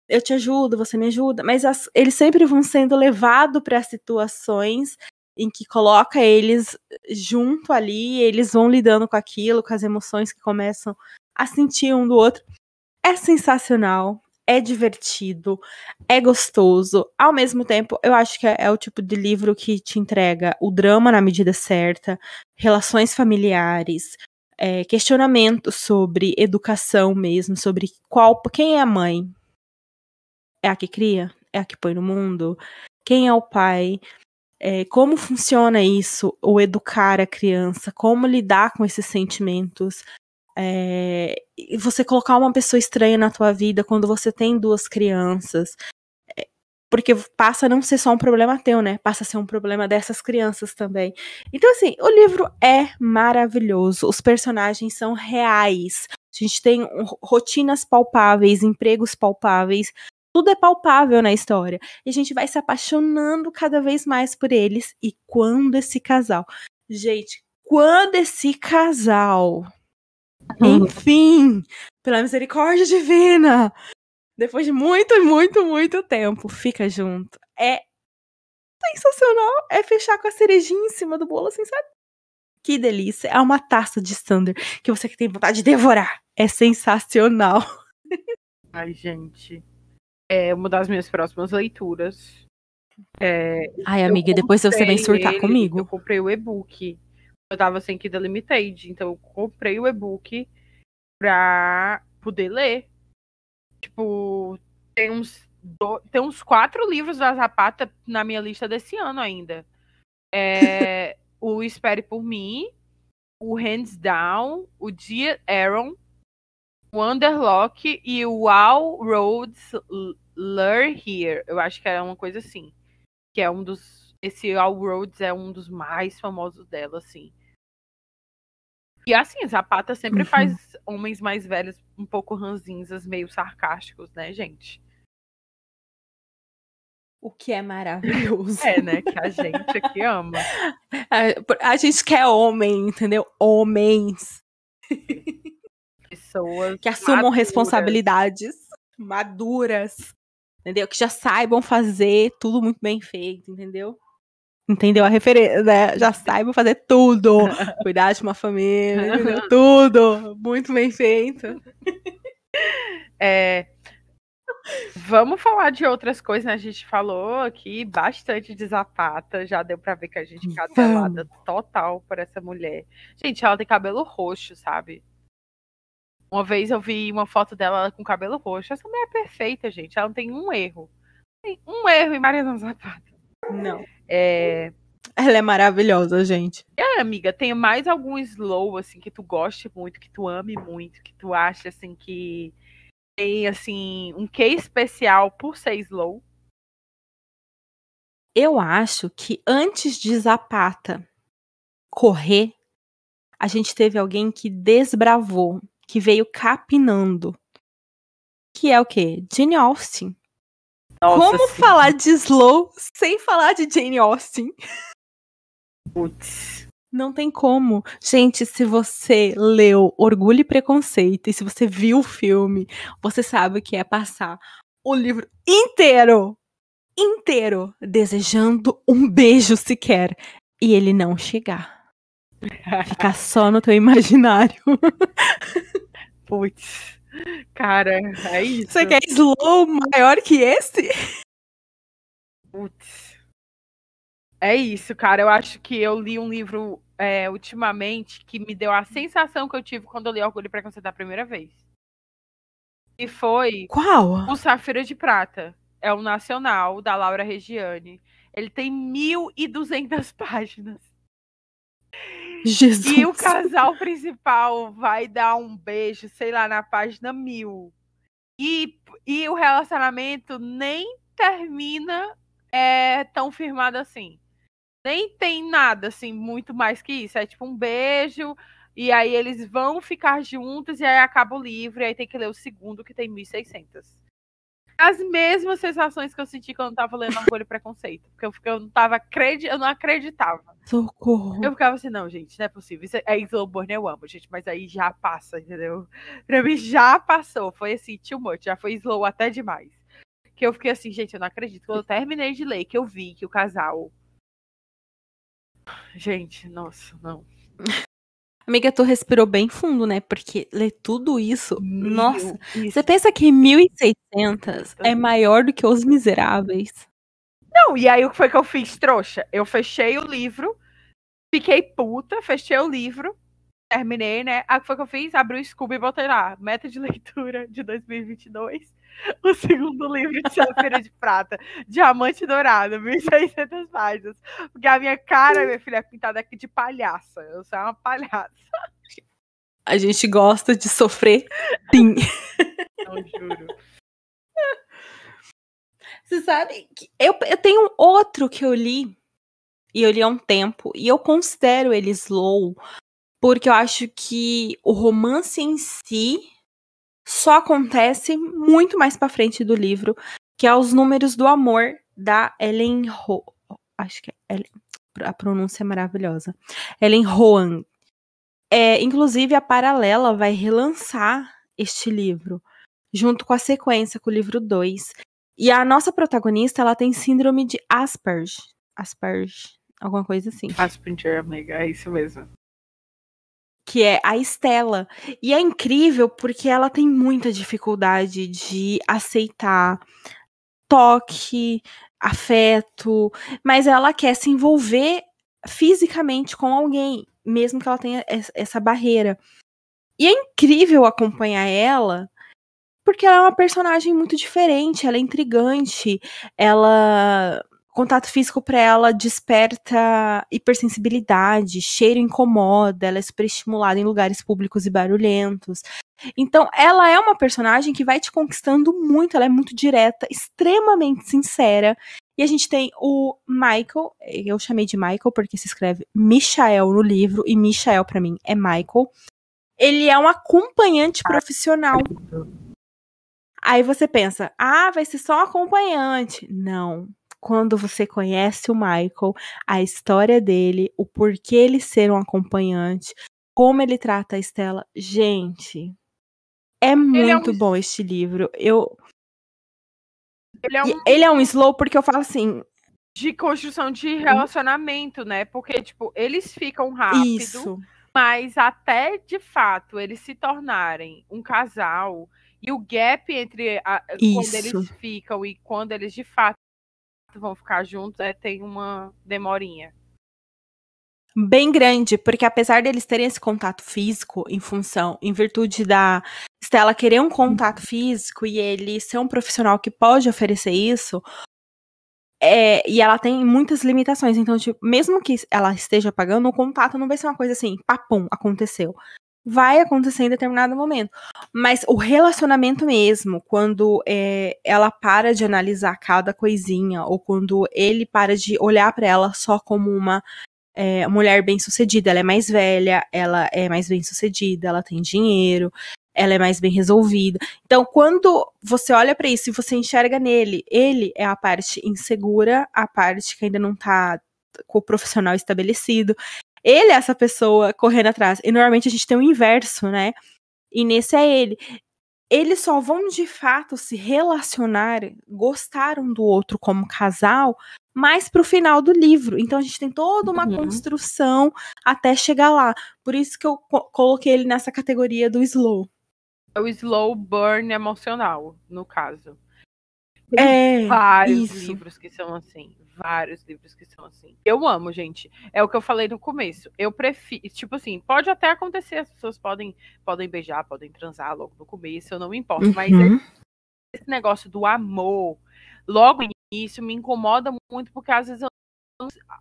Eu te ajudo, você me ajuda, mas as, eles sempre vão sendo levados para situações em que coloca eles junto ali, eles vão lidando com aquilo, com as emoções que começam a sentir um do outro. É sensacional é divertido, é gostoso. Ao mesmo tempo, eu acho que é, é, o tipo de livro que te entrega o drama na medida certa, relações familiares, é, questionamentos sobre educação mesmo, sobre qual quem é a mãe. É a que cria? É a que põe no mundo? Quem é o pai? É, como funciona isso, o educar a criança, como lidar com esses sentimentos, é, você colocar uma pessoa estranha na tua vida quando você tem duas crianças. É, porque passa a não ser só um problema teu, né? Passa a ser um problema dessas crianças também. Então, assim, o livro é maravilhoso. Os personagens são reais. A gente tem rotinas palpáveis, empregos palpáveis. Tudo é palpável na história. E a gente vai se apaixonando cada vez mais por eles. E quando esse casal. Gente, quando esse casal enfim, pela misericórdia divina, depois de muito, muito, muito tempo, fica junto. É sensacional. É fechar com a cerejinha em cima do bolo, assim, sabe? Que delícia. É uma taça de Thunder que você tem vontade de devorar. É sensacional.
Ai, gente. É uma das minhas próximas leituras. É,
Ai, amiga, depois você vem surtar
ele,
comigo.
Eu comprei o e-book eu tava sem Kindle Limited, então eu comprei o e-book pra poder ler. Tipo, tem uns, do... tem uns quatro livros da Zapata na minha lista desse ano ainda. É, <laughs> o Espere por Mim, o Hands Down, o Dear Aaron, o Underlock e o All Roads Lure Here. Eu acho que é uma coisa assim. Que é um dos. Esse All Roads é um dos mais famosos dela, assim. E assim, Zapata sempre
Uhum.
faz homens mais velhos um pouco ranzinzas, meio sarcásticos, né, gente?
O que é maravilhoso.
É, né? Que a gente aqui ama.
A, <laughs> por- a gente quer homem, entendeu? Homens <laughs>
Pessoas
que assumam
maduras.
responsabilidades maduras, entendeu? Que já saibam fazer tudo muito bem feito, entendeu? Entendeu a referência, né? Já saibam fazer tudo. <laughs> Cuidar de uma família, entendeu? tudo. Muito bem feito. <laughs>
É, Vamos falar de outras coisas, né? A gente falou aqui bastante de Zapata, já deu pra ver que a gente cadelada total por essa mulher. Gente, ela tem cabelo roxo, sabe? Uma vez eu vi uma foto dela com cabelo roxo. Essa mulher é perfeita, gente. Ela não tem um erro. Tem um erro em Mariana Zapata.
Não.
É,
Ela é maravilhosa, gente.
é, amiga, tem mais algum slow, assim, que tu goste muito, que tu ame muito, que tu acha, assim, que tem, assim, um quê especial por ser slow?
Eu acho que antes de Zapata correr, a gente teve alguém que desbravou, que veio capinando. Que é o quê? Jane Austen.
Nossa,
Como
sim.
falar de Slow sem falar de Jane Austen?
Putz.
Não tem como. Gente, se você leu Orgulho e Preconceito e se você viu o filme, você sabe o que é passar o livro inteiro, inteiro, desejando um beijo sequer e ele não chegar. Ficar só no teu imaginário. <laughs>
Putz. Cara, é isso.
Você quer slow maior que esse?
Putz. É isso, cara. Eu acho que eu li um livro é, ultimamente que me deu a sensação que eu tive quando eu li Orgulho e Preconceito da primeira vez. E foi
Qual?
o Safira de Prata. É o nacional, da Laura Regiane. Ele tem 1.200 <laughs> páginas.
Jesus.
E o casal principal vai dar um beijo, sei lá, na página mil. E, e o relacionamento nem termina é, tão firmado assim. Nem tem nada, assim, muito mais que isso. É tipo um beijo, e aí eles vão ficar juntos, e aí acaba o livro, e aí tem que ler o segundo, que tem 1.600. As mesmas sensações que eu senti quando eu tava lendo Orgulho e Preconceito. Porque eu, eu não tava acredi eu não acreditava.
Socorro.
Eu ficava assim, não, gente, não é possível. Isso é, é Slowburn, eu amo, gente, mas aí já passa, entendeu? Pra mim já passou. Foi assim, too much, já foi slow até demais. Que eu fiquei assim, gente, eu não acredito. Quando eu terminei de ler, que eu vi que o casal. Gente, nossa, não.
Amiga, tu respirou bem fundo, né? Porque ler tudo isso. Nossa.
Isso.
Você pensa que 1.600 é maior do que Os Miseráveis?
Não, e aí o que foi que eu fiz, trouxa? Eu fechei o livro, fiquei puta, fechei o livro, terminei, né? Aí o que foi que eu fiz? Abri o Scooby e botei lá, meta de <laughs> leitura de 2022, <laughs> o segundo livro de Safira de Prata, Diamante Dourado, 1.600 páginas. Porque a minha cara, minha filha, é pintada aqui de palhaça. Eu sou uma palhaça,
A gente gosta de sofrer, sim. <laughs>
eu juro.
Você sabe que eu, eu tenho um outro que eu li, e eu li há um tempo, e eu considero ele slow, porque eu acho que o romance em si só acontece muito mais pra frente do livro, que é Os Números do Amor, da Ellen Ho... Acho que é Ellen... A pronúncia é maravilhosa. Ellen Hoang. É, inclusive, a Paralela vai relançar este livro, junto com a sequência, com o livro 2. E a nossa protagonista, ela tem síndrome de Asperger. Asperger, alguma coisa assim.
Asperger, amiga, é isso mesmo.
Que é a Estela. E é incrível porque ela tem muita dificuldade de aceitar toque, afeto, mas ela quer se envolver fisicamente com alguém, mesmo que ela tenha es- essa barreira. E é incrível acompanhar ela, porque ela é uma personagem muito diferente, ela é intrigante, ela contato físico pra ela desperta hipersensibilidade, cheiro incomoda, ela é superestimulada em lugares públicos e barulhentos. Então, ela é uma personagem que vai te conquistando muito, ela é muito direta, extremamente sincera. E a gente tem o Michael, eu chamei de Michael porque se escreve Michael no livro, e Michael para mim é Michael. Ele é um acompanhante profissional. Aí você pensa, ah, vai ser só um acompanhante. Não. Quando você conhece o Michael, a história dele, o porquê ele ser um acompanhante, como ele trata a Estela, gente, é muito é um... bom este livro. Eu ele é, um... ele é um slow porque eu falo assim.
De construção de relacionamento, né? Porque, tipo, eles ficam rápido, Isso. mas até de fato eles se tornarem um casal e o gap entre a, quando eles ficam e quando eles de fato vão ficar juntos é, tem uma demorinha
bem grande, porque apesar deles terem esse contato físico em função, em virtude da Stella querer um contato físico e ele ser um profissional que pode oferecer isso, é, e ela tem muitas limitações. Então, tipo, mesmo que ela esteja pagando, o contato não vai ser uma coisa assim, papum, aconteceu. Vai acontecer em determinado momento. Mas o relacionamento mesmo, quando é, ela para de analisar cada coisinha, ou quando ele para de olhar para ela só como uma é, mulher bem sucedida, ela é mais velha, ela é mais bem sucedida, ela tem dinheiro, ela é mais bem resolvida. Então, quando você olha para isso e você enxerga nele, ele é a parte insegura, a parte que ainda não tá com o profissional estabelecido. Ele é essa pessoa correndo atrás. E normalmente a gente tem o inverso, né? E nesse é ele. Eles só vão de fato se relacionar, gostar um do outro como casal, mais para o final do livro. Então a gente tem toda uma uhum. construção até chegar lá. Por isso que eu co coloquei ele nessa categoria do slow.
É o slow burn emocional, no caso.
Tem é,
vários
isso.
livros que são assim. Vários livros que são assim. Eu amo, gente. É o que eu falei no começo. Eu prefiro. Tipo assim, pode até acontecer, as pessoas podem, podem beijar, podem transar logo no começo, eu não me importo. Uhum. Mas esse negócio do amor, logo isso me incomoda muito, porque às vezes eu.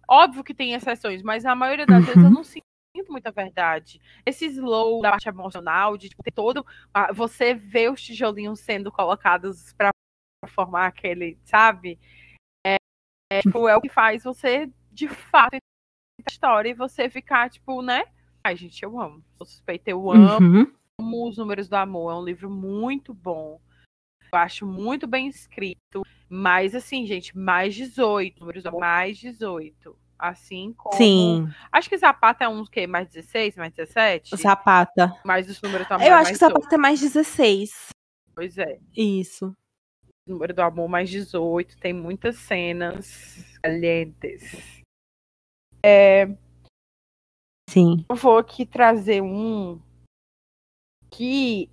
Óbvio que tem exceções, mas na maioria das uhum. vezes eu não sinto muita verdade. Esse slow da parte emocional, de tipo, ter todo. Você vê os tijolinhos sendo colocados para formar aquele, sabe? É, é, tipo, é o que faz você, de fato, a história e você ficar, tipo, né? Ai, gente, eu amo. Sou suspeita, eu amo. Uhum. Amo Os Números do Amor. É um livro muito bom. Eu acho muito bem escrito. Mas, assim, gente, mais 18. Números mais 18. Assim como.
Sim.
Acho que Zapata é um que mais 16, mais 17?
Zapata.
Mas os números também.
Eu acho que Zapata 18. é mais 16.
Pois é.
Isso.
Número do amor mais 18. Tem muitas cenas calientes. É.
Sim.
Eu vou aqui trazer um que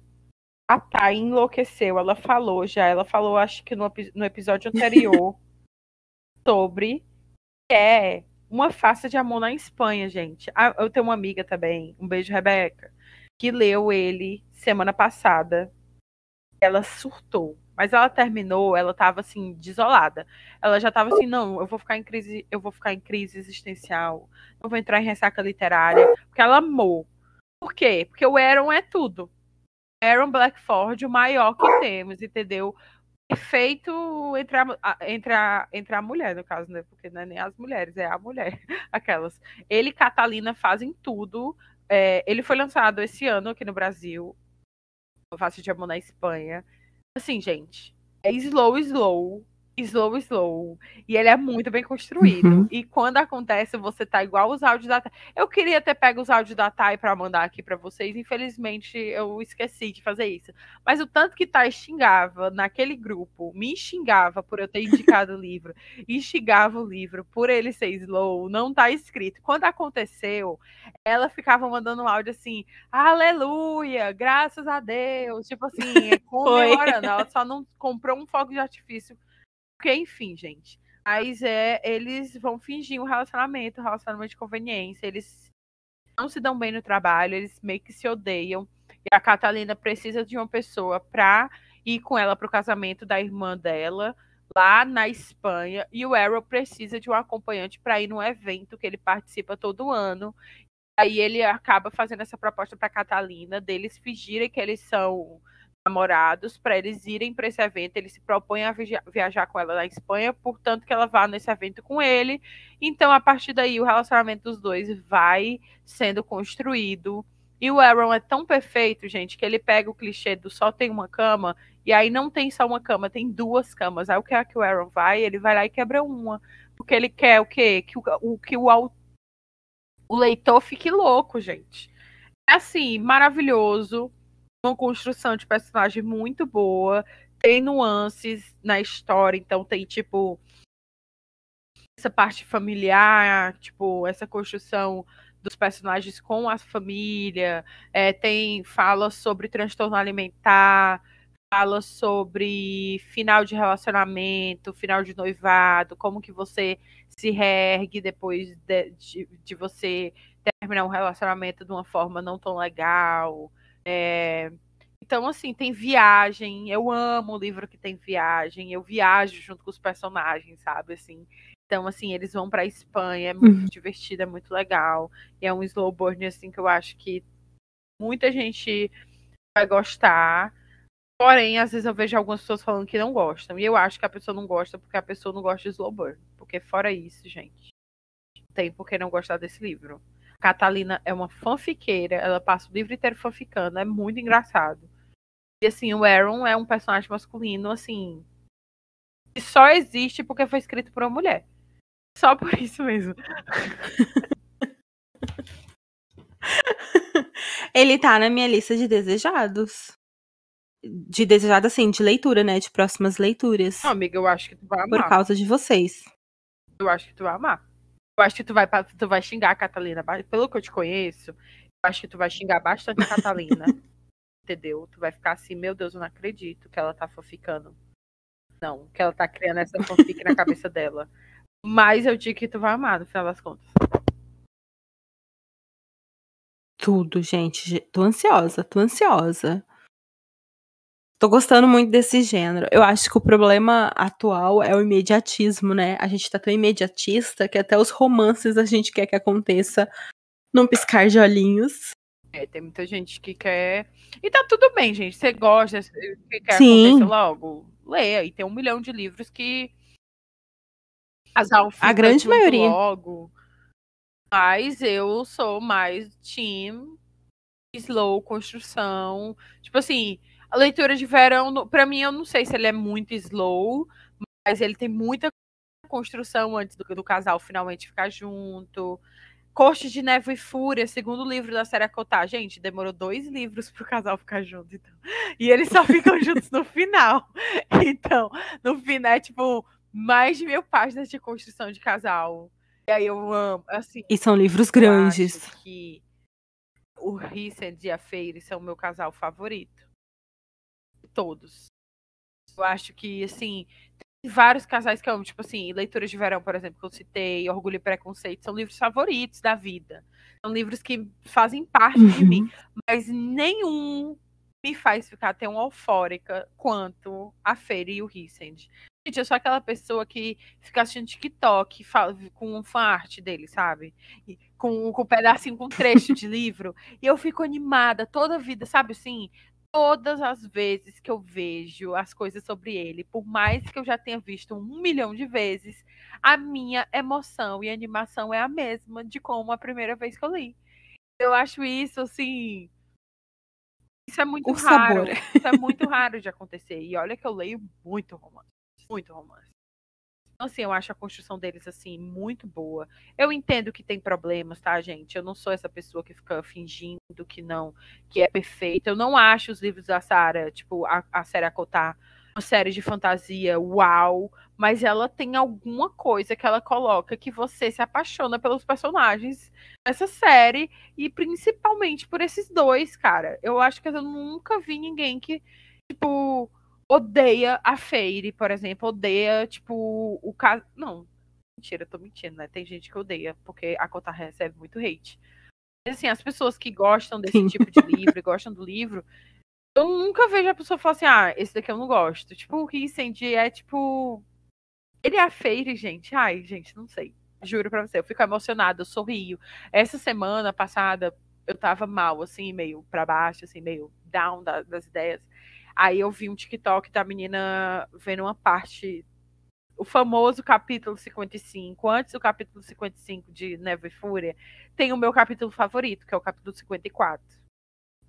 a Thay enlouqueceu. Ela falou já, ela falou, acho que no, no episódio anterior, <laughs> sobre que é uma face de amor na Espanha, gente. Ah, eu tenho uma amiga também, um beijo, Rebeca, que leu ele semana passada. Ela surtou. Mas ela terminou, ela tava assim, desolada. Ela já tava assim, não, eu vou ficar em crise, eu vou ficar em crise existencial, eu vou entrar em ressaca literária, porque ela amou. Por quê? Porque o Aaron é tudo. Aaron Blackford, o maior que temos, entendeu? Perfeito entre a, entre, a, entre a mulher, no caso, né? Porque não é nem as mulheres, é a mulher, <laughs> aquelas. Ele e Catalina fazem tudo. É, ele foi lançado esse ano aqui no Brasil. Fácil de Amor na Espanha. Assim, gente, é slow, slow slow, slow. E ele é muito bem construído. Uhum. E quando acontece, você tá igual os áudios da Thay. Eu queria ter pego os áudios da Thay pra mandar aqui para vocês. Infelizmente, eu esqueci de fazer isso. Mas o tanto que Thay xingava naquele grupo, me xingava por eu ter <laughs> indicado o livro, e xingava o livro por ele ser slow, não tá escrito. Quando aconteceu, ela ficava mandando um áudio assim, aleluia, graças a Deus. Tipo assim, comemorando. <laughs> Ela só não comprou um fogo de artifício porque, enfim, gente. Mas é, eles vão fingir um relacionamento, um relacionamento de conveniência. Eles não se dão bem no trabalho, eles meio que se odeiam. E a Catalina precisa de uma pessoa pra ir com ela pro casamento da irmã dela, lá na Espanha. E o Arrow precisa de um acompanhante para ir num evento que ele participa todo ano. Aí ele acaba fazendo essa proposta para Catalina deles fingirem que eles são namorados para eles irem para esse evento. Ele se propõe a viajar com ela na Espanha, portanto que ela vá nesse evento com ele. Então, a partir daí, o relacionamento dos dois vai sendo construído. E o Aaron é tão perfeito, gente, que ele pega o clichê do só tem uma cama, e aí não tem só uma cama, tem duas camas. Aí o que é que o Aaron vai? Ele vai lá e quebra uma. Porque ele quer o quê? Que o, o que o, o leitor fique louco, gente. É assim, maravilhoso uma construção de personagem muito boa, tem nuances na história, então tem tipo essa parte familiar, tipo essa construção dos personagens com a família, é, tem fala sobre transtorno alimentar, fala sobre final de relacionamento, final de noivado, como que você se reergue depois de, de, de você terminar um relacionamento de uma forma não tão legal. É... Então, assim, tem viagem. Eu amo o livro que tem viagem. Eu viajo junto com os personagens, sabe? Assim. Então, assim, eles vão pra Espanha. É muito uhum. divertido, é muito legal. E é um slow burn, assim, que eu acho que muita gente vai gostar. Porém, às vezes eu vejo algumas pessoas falando que não gostam. E eu acho que a pessoa não gosta porque a pessoa não gosta de slow burn. Porque fora isso, gente, tem por que não gostar desse livro. Catalina é uma fanfiqueira, ela passa o livro inteiro fanficando, é muito engraçado. E assim, o Aaron é um personagem masculino, assim, que só existe porque foi escrito por uma mulher. Só por <laughs> isso mesmo. <laughs>
Ele tá na minha lista de desejados. De desejado, assim, de leitura, né? De próximas leituras.
Não, amiga, eu acho que tu vai amar.
Por causa de vocês.
Eu acho que tu vai amar. Eu acho que tu vai, tu vai xingar a Catalina. Pelo que eu te conheço, eu acho que tu vai xingar bastante a Catalina. <laughs> entendeu? Tu vai ficar assim, meu Deus, eu não acredito que ela tá fanficando. Não, que ela tá criando essa fanfic na cabeça dela. Mas eu digo que tu vai amar, no final das contas.
Tudo, gente. Tô ansiosa, tô ansiosa. Tô gostando muito desse gênero. Eu acho que o problema atual é o imediatismo, né? A gente tá tão imediatista que até os romances a gente quer que aconteça num piscar de olhinhos.
É, tem muita gente que quer. E tá tudo bem, gente. Você gosta, que quer Sim. acontecer logo, leia. E tem um milhão de livros que.
Casal a grande maioria.
Logo. Mas eu sou mais team slow construção. Tipo assim, a leitura de verão, para mim, eu não sei se ele é muito slow, mas ele tem muita construção antes do, do casal finalmente ficar junto. Corte de Neve e Fúria, segundo livro da série Acotar. Gente, demorou dois livros pro casal ficar junto. Então. E eles só <laughs> ficam juntos no final. Então, no final é tipo mais de mil páginas de construção de casal. E aí eu amo. Assim,
e são livros grandes.
que o Rissend e a Feire são o meu casal favorito todos. Eu acho que, assim, tem vários casais que eu amo, tipo assim, Leituras de Verão, por exemplo, que eu citei, Orgulho e Preconceito, são livros favoritos da vida. São livros que fazem parte uhum. de mim, uhum. mas nenhum me faz ficar tão eufórica quanto a Feira e o Rissend. Gente, eu sou aquela pessoa que fica assistindo TikTok fala, com um fanart dele, sabe? E, com, com um pedacinho, com um trecho de <laughs> livro. E eu fico animada toda a vida, sabe assim? Todas as vezes que eu vejo as coisas sobre ele, por mais que eu já tenha visto um milhão de vezes, a minha emoção e animação é a mesma de como a primeira vez que eu li. Eu acho isso assim. Isso é muito o raro. Sabor. Isso é muito raro de acontecer. E olha que eu leio muito romance. Muito romance. Assim, eu acho a construção deles, assim, muito boa. Eu entendo que tem problemas, tá, gente? Eu não sou essa pessoa que fica fingindo que não, que é perfeita. Eu não acho os livros da Sarah, tipo, a, a série Acotar, uma série de fantasia, uau, mas ela tem alguma coisa que ela coloca que você se apaixona pelos personagens dessa série e principalmente por esses dois, cara. Eu acho que eu nunca vi ninguém que, tipo, odeia a Feire, por exemplo, odeia, tipo, o caso. Não, mentira, eu tô mentindo, né? Tem gente que odeia, porque a Cota recebe muito hate. Mas, assim, as pessoas que gostam desse Sim. tipo de <laughs> livro e gostam do livro, eu nunca vejo a pessoa falar assim, ah, esse daqui eu não gosto. Tipo, o Rissend é, tipo... Ele é a Feire, gente. Ai, gente, não sei. Juro pra você, eu fico emocionada, eu sorrio. Essa semana passada, eu tava mal, assim, meio pra baixo, assim, meio down das ideias. Aí eu vi um TikTok da menina vendo uma parte, o famoso capítulo 55. Antes do capítulo 55 de Neve e Fúria, tem o meu capítulo favorito, que é o capítulo 54.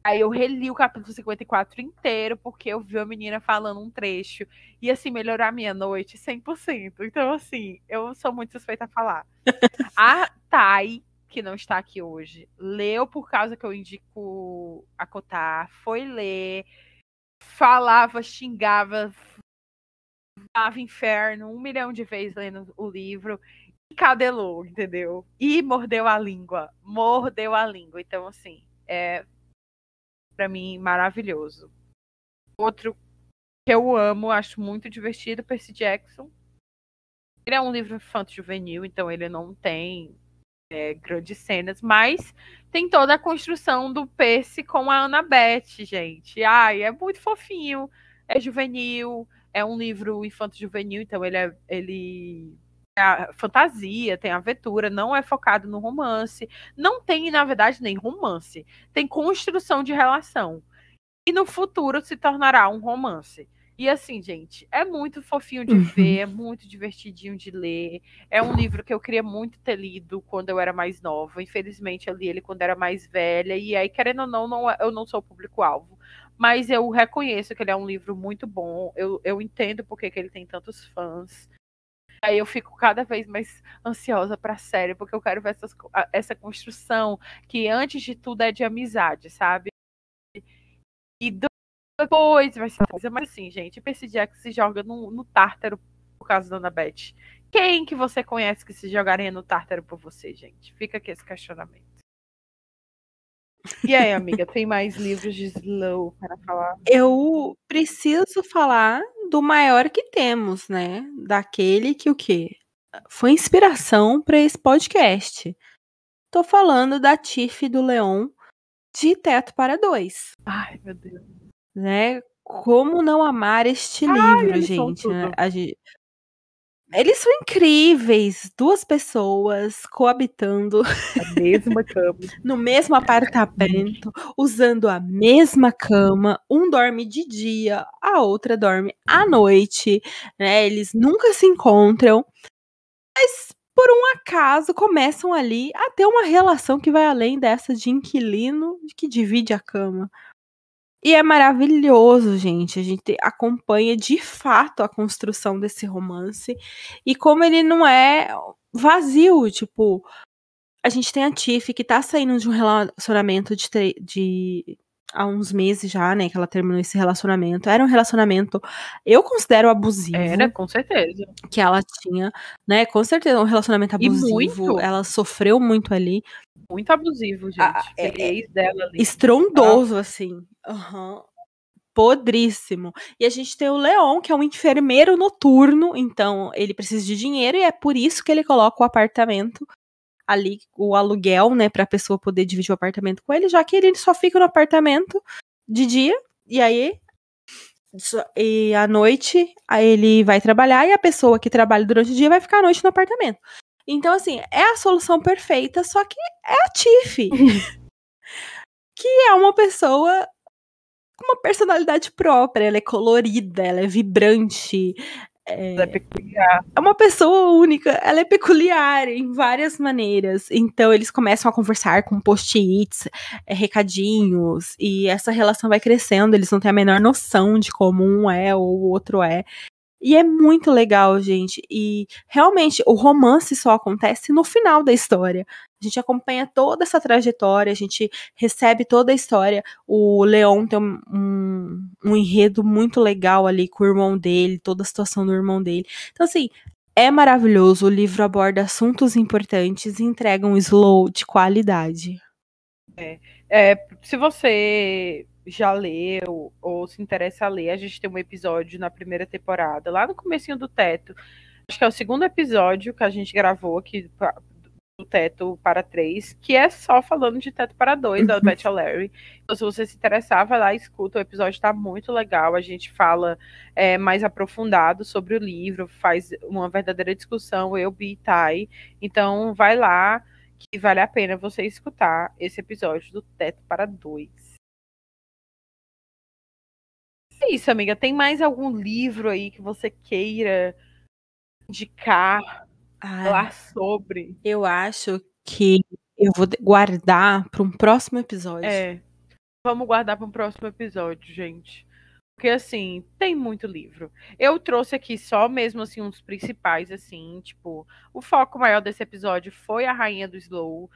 Aí eu reli o capítulo 54 inteiro, porque eu vi a menina falando um trecho. E assim, melhorar a minha noite 100%. Então, assim, eu sou muito suspeita a falar. <laughs> a Thay, que não está aqui hoje, leu por causa que eu indico a Cotar, foi ler, falava, xingava, falava inferno um milhão de vezes lendo o livro e cadelou, entendeu? E mordeu a língua, mordeu a língua. Então, assim, é para mim maravilhoso. Outro que eu amo, acho muito divertido, Percy Jackson. Ele é um livro infanto juvenil, então ele não tem é, grandes cenas, mas tem toda a construção do Percy com a Annabeth, gente. Ai, é muito fofinho, é juvenil, é um livro infanto-juvenil, então ele é, ele é fantasia, tem aventura, não é focado no romance. Não tem, na verdade, nem romance. Tem construção de relação. E no futuro se tornará um romance. E assim, gente, é muito fofinho de <laughs> ver, é muito divertidinho de ler. É um livro que eu queria muito ter lido quando eu era mais nova. Infelizmente, eu li ele quando era mais velha. E aí, querendo ou não, não é, eu não sou público-alvo. Mas eu reconheço que ele é um livro muito bom. Eu, eu entendo porque que ele tem tantos fãs. Aí eu fico cada vez mais ansiosa para a série, porque eu quero ver essas, essa construção que, antes de tudo, é de amizade, sabe? E depois vai ser coisa. Mas assim, gente, Percy Jackson se joga no, no Tártaro por causa da Ana Beth. Quem que você conhece que se jogaria no Tártaro por você, gente? Fica aqui esse questionamento. E aí, amiga, <laughs> tem mais livros de Slow para falar?
Eu preciso falar do maior que temos, né? Daquele que o quê? Foi inspiração para esse podcast. Tô falando da Tiff do Leon de Teto para Dois.
Ai, meu Deus
né? Como não amar este Ai, livro, gente, né? gente? Eles são incríveis, duas pessoas coabitando
a mesma cama, <laughs>
no mesmo apartamento, usando a mesma cama. Um dorme de dia, a outra dorme à noite, né? Eles nunca se encontram, mas por um acaso começam ali a ter uma relação que vai além dessa de inquilino que divide a cama. E é maravilhoso, gente. A gente acompanha de fato a construção desse romance e como ele não é vazio, tipo, a gente tem a Tiff que tá saindo de um relacionamento de, de há uns meses já, né, que ela terminou esse relacionamento. Era um relacionamento, eu considero abusivo.
Era, com certeza.
Que ela tinha, né, com certeza um relacionamento abusivo. Ela sofreu muito ali.
Muito abusivo, gente. Ah, é, ex dela ali.
Estrondoso, ah. assim. Uhum. Podríssimo. E a gente tem o Leon, que é um enfermeiro noturno, então ele precisa de dinheiro e é por isso que ele coloca o apartamento ali, o aluguel, né, pra pessoa poder dividir o apartamento com ele, já que ele só fica no apartamento de dia, e aí e à noite aí ele vai trabalhar e a pessoa que trabalha durante o dia vai ficar à noite no apartamento. Então, assim, é a solução perfeita, só que é a Tiff. <laughs> que é uma pessoa com uma personalidade própria, ela é colorida, ela é vibrante.
É, é peculiar.
É uma pessoa única, ela é peculiar em várias maneiras. Então eles começam a conversar com post-its, é, recadinhos, e essa relação vai crescendo, eles não têm a menor noção de como um é ou o outro é. E é muito legal, gente. E realmente o romance só acontece no final da história. A gente acompanha toda essa trajetória, a gente recebe toda a história. O Leon tem um, um, enredo muito legal ali com o irmão dele, toda a situação do irmão dele. Então, assim, é maravilhoso. O livro aborda assuntos importantes e entrega um slow de qualidade.
É, é, se você já leu ou se interessa a ler, a gente tem um episódio na primeira temporada, lá no comecinho do Teto. Acho que é o segundo episódio que a gente gravou aqui do Teto para três, que é só falando de Teto para dois, da <laughs> Beth Larry. Então, se você se interessar, vai lá e escuta. O episódio está muito legal. A gente fala é, mais aprofundado sobre o livro, faz uma verdadeira discussão, eu, Bi e Tai. Então, vai lá, que vale a pena você escutar esse episódio do Teto para dois. É isso, amiga. Tem mais algum livro aí que você queira indicar,
Ah,
falar sobre?
eu acho que eu vou guardar para um próximo episódio.
É. Vamos guardar para um próximo episódio, gente. Porque assim, tem muito livro. Eu trouxe aqui só mesmo assim uns principais assim, tipo, o foco maior desse episódio foi a rainha do slow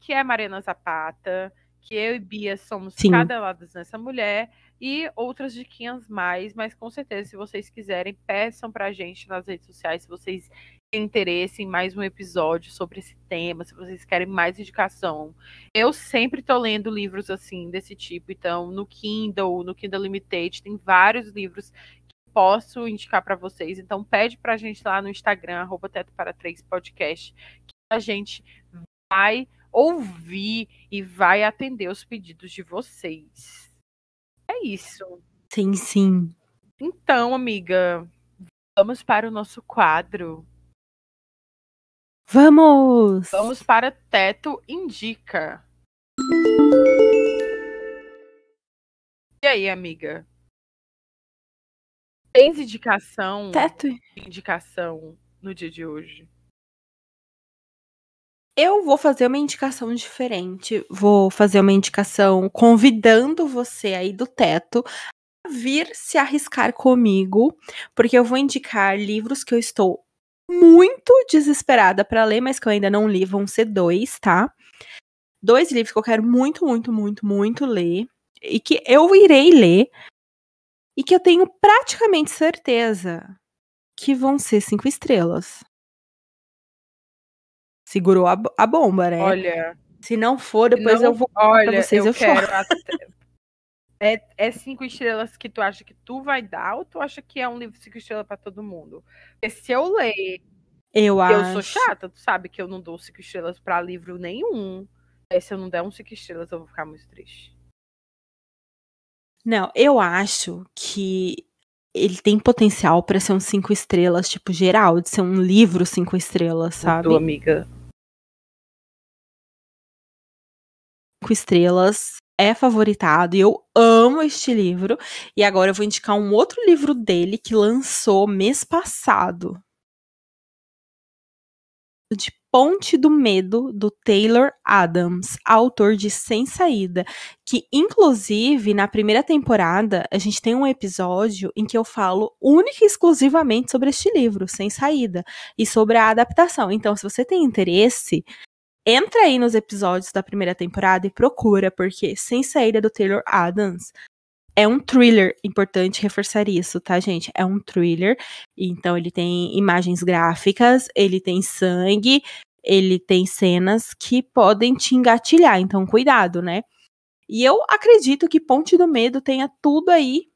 que é Mariana Zapata, que eu e Bia somos
Sim.
cadeladas nessa mulher e outras diquinhas mais, mas com certeza se vocês quiserem, peçam pra gente nas redes sociais se vocês têm interesse em mais um episódio sobre esse tema, se vocês querem mais indicação. Eu sempre tô lendo livros assim, desse tipo. Então, no Kindle, no Kindle Limited, tem vários livros que posso indicar para vocês. Então, pede pra gente lá no Instagram, arroba Teto para Três Podcast, que a gente vai ouvir e vai atender os pedidos de vocês. É isso.
Sim, sim.
Então, amiga, vamos para o nosso quadro.
Vamos!
Vamos para Teto Indica. E aí, amiga? Tens indicação,
Teto.
indicação no dia de hoje?
Eu vou fazer uma indicação diferente. Vou fazer uma indicação convidando você aí do teto a vir se arriscar comigo, porque eu vou indicar livros que eu estou muito desesperada para ler, mas que eu ainda não li. Vão ser dois, tá? Dois livros que eu quero muito, muito, muito, muito ler e que eu irei ler e que eu tenho praticamente certeza que vão ser cinco estrelas. Segurou a, a bomba, né?
Olha,
Se não for, depois
não-
eu vou.
olha,
vocês,
eu,
eu
quero <laughs> É, é cinco estrelas que tu acha que tu vai dar ou tu acha que é um livro cinco estrelas para todo mundo? Porque se eu ler
Eu
Eu
acho.
sou chata, tu sabe que eu não dou cinco estrelas pra livro nenhum. Aí se eu não der um cinco estrelas, eu vou ficar muito triste.
Não, eu acho que ele tem potencial pra ser um cinco estrelas, tipo, geral, de ser um livro cinco estrelas, sabe?
Tua amiga.
Cinco estrelas é favoritado e eu amo este livro. E agora eu vou indicar um outro livro dele que lançou mês passado. De Ponte do Medo, do Taylor Adams, autor de Sem Saída. Que, inclusive, na primeira temporada, a gente tem um episódio em que eu falo única e exclusivamente sobre este livro, Sem Saída, e sobre a adaptação. Então, se você tem interesse, entra aí nos episódios da primeira temporada e procura, porque Sem Saída do Taylor Adams é um thriller, importante reforçar isso, tá, gente? É um thriller, então ele tem imagens gráficas, ele tem sangue, ele tem cenas que podem te engatilhar, então cuidado, né? E eu acredito que Ponte do Medo tenha tudo aí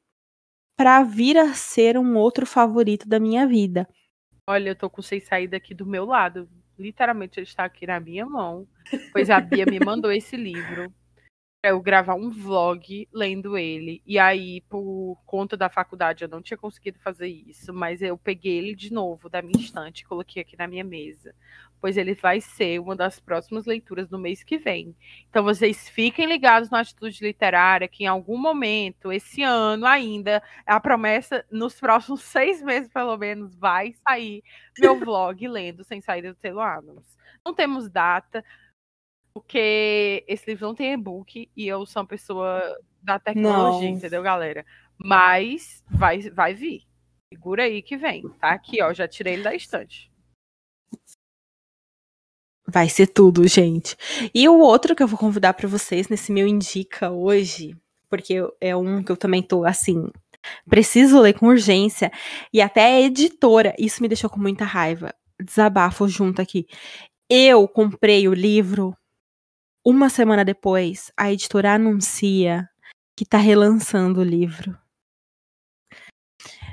pra vir a ser um outro favorito da minha vida.
Olha, eu tô com sem saída aqui do meu lado. Literalmente ele está aqui na minha mão. Pois a Bia me mandou esse livro pra eu gravar um vlog lendo ele. E aí, por conta da faculdade, eu não tinha conseguido fazer isso. Mas eu peguei ele de novo da minha estante e coloquei aqui na minha mesa. Pois ele vai ser uma das próximas leituras do mês que vem. Então vocês fiquem ligados na Atitude Literária, que em algum momento, esse ano ainda, a promessa, nos próximos <laughs> seis meses, pelo menos, vai sair meu <laughs> vlog lendo sem saída do Taylor Adams. Não temos data, porque esse livro não tem e-book e eu sou uma pessoa da tecnologia,
Não.
entendeu, galera? Mas vai, vai vir. Segura aí que vem. Tá aqui, ó. Já tirei ele da estante.
Vai ser tudo, gente. E o outro que eu vou convidar pra vocês nesse meu indica hoje, porque é um que eu também tô assim, preciso ler com urgência e até a editora, isso me deixou com muita raiva. Desabafo junto aqui. Eu comprei o livro uma semana depois, a editora anuncia que tá relançando o livro.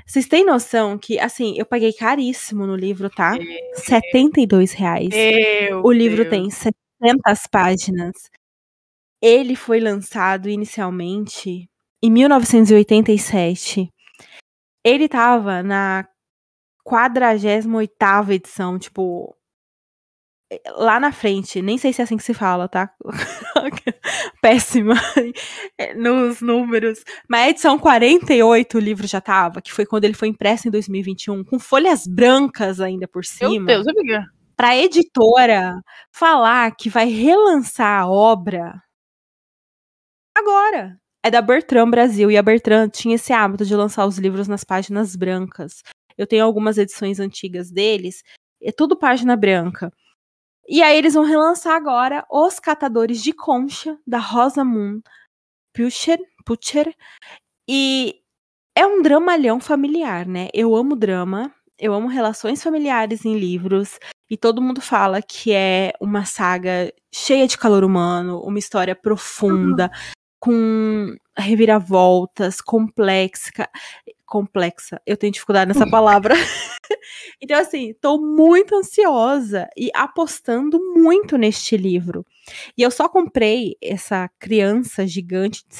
Vocês têm noção que, assim, eu paguei caríssimo no livro, tá? 72 reais.
Meu
O livro
Deus.
tem 700 páginas. Ele foi lançado inicialmente em 1987. Ele tava na 48ª edição, tipo, lá na frente, nem sei se é assim que se fala, tá? <laughs> Péssima nos números. Mas a edição 48 o livro já tava, que foi quando ele foi impresso em 2021, com folhas brancas ainda por cima. Meu
Deus, amiga.
Pra editora falar que vai relançar a obra agora. É da Bertrand Brasil, e a Bertrand tinha esse hábito de lançar os livros nas páginas brancas. Eu tenho algumas edições antigas deles, é tudo página branca. E aí eles vão relançar agora Os Catadores de Concha, da Rosa Moon Putcher, Putcher. E é um dramalhão familiar, né? Eu amo drama, eu amo relações familiares em livros. E todo mundo fala que é uma saga cheia de calor humano, uma história profunda, uhum. com reviravoltas, complexa. Complexa. Eu tenho dificuldade nessa palavra. <laughs> então, assim, tô muito ansiosa e apostando muito neste livro. E eu só comprei essa criança gigante de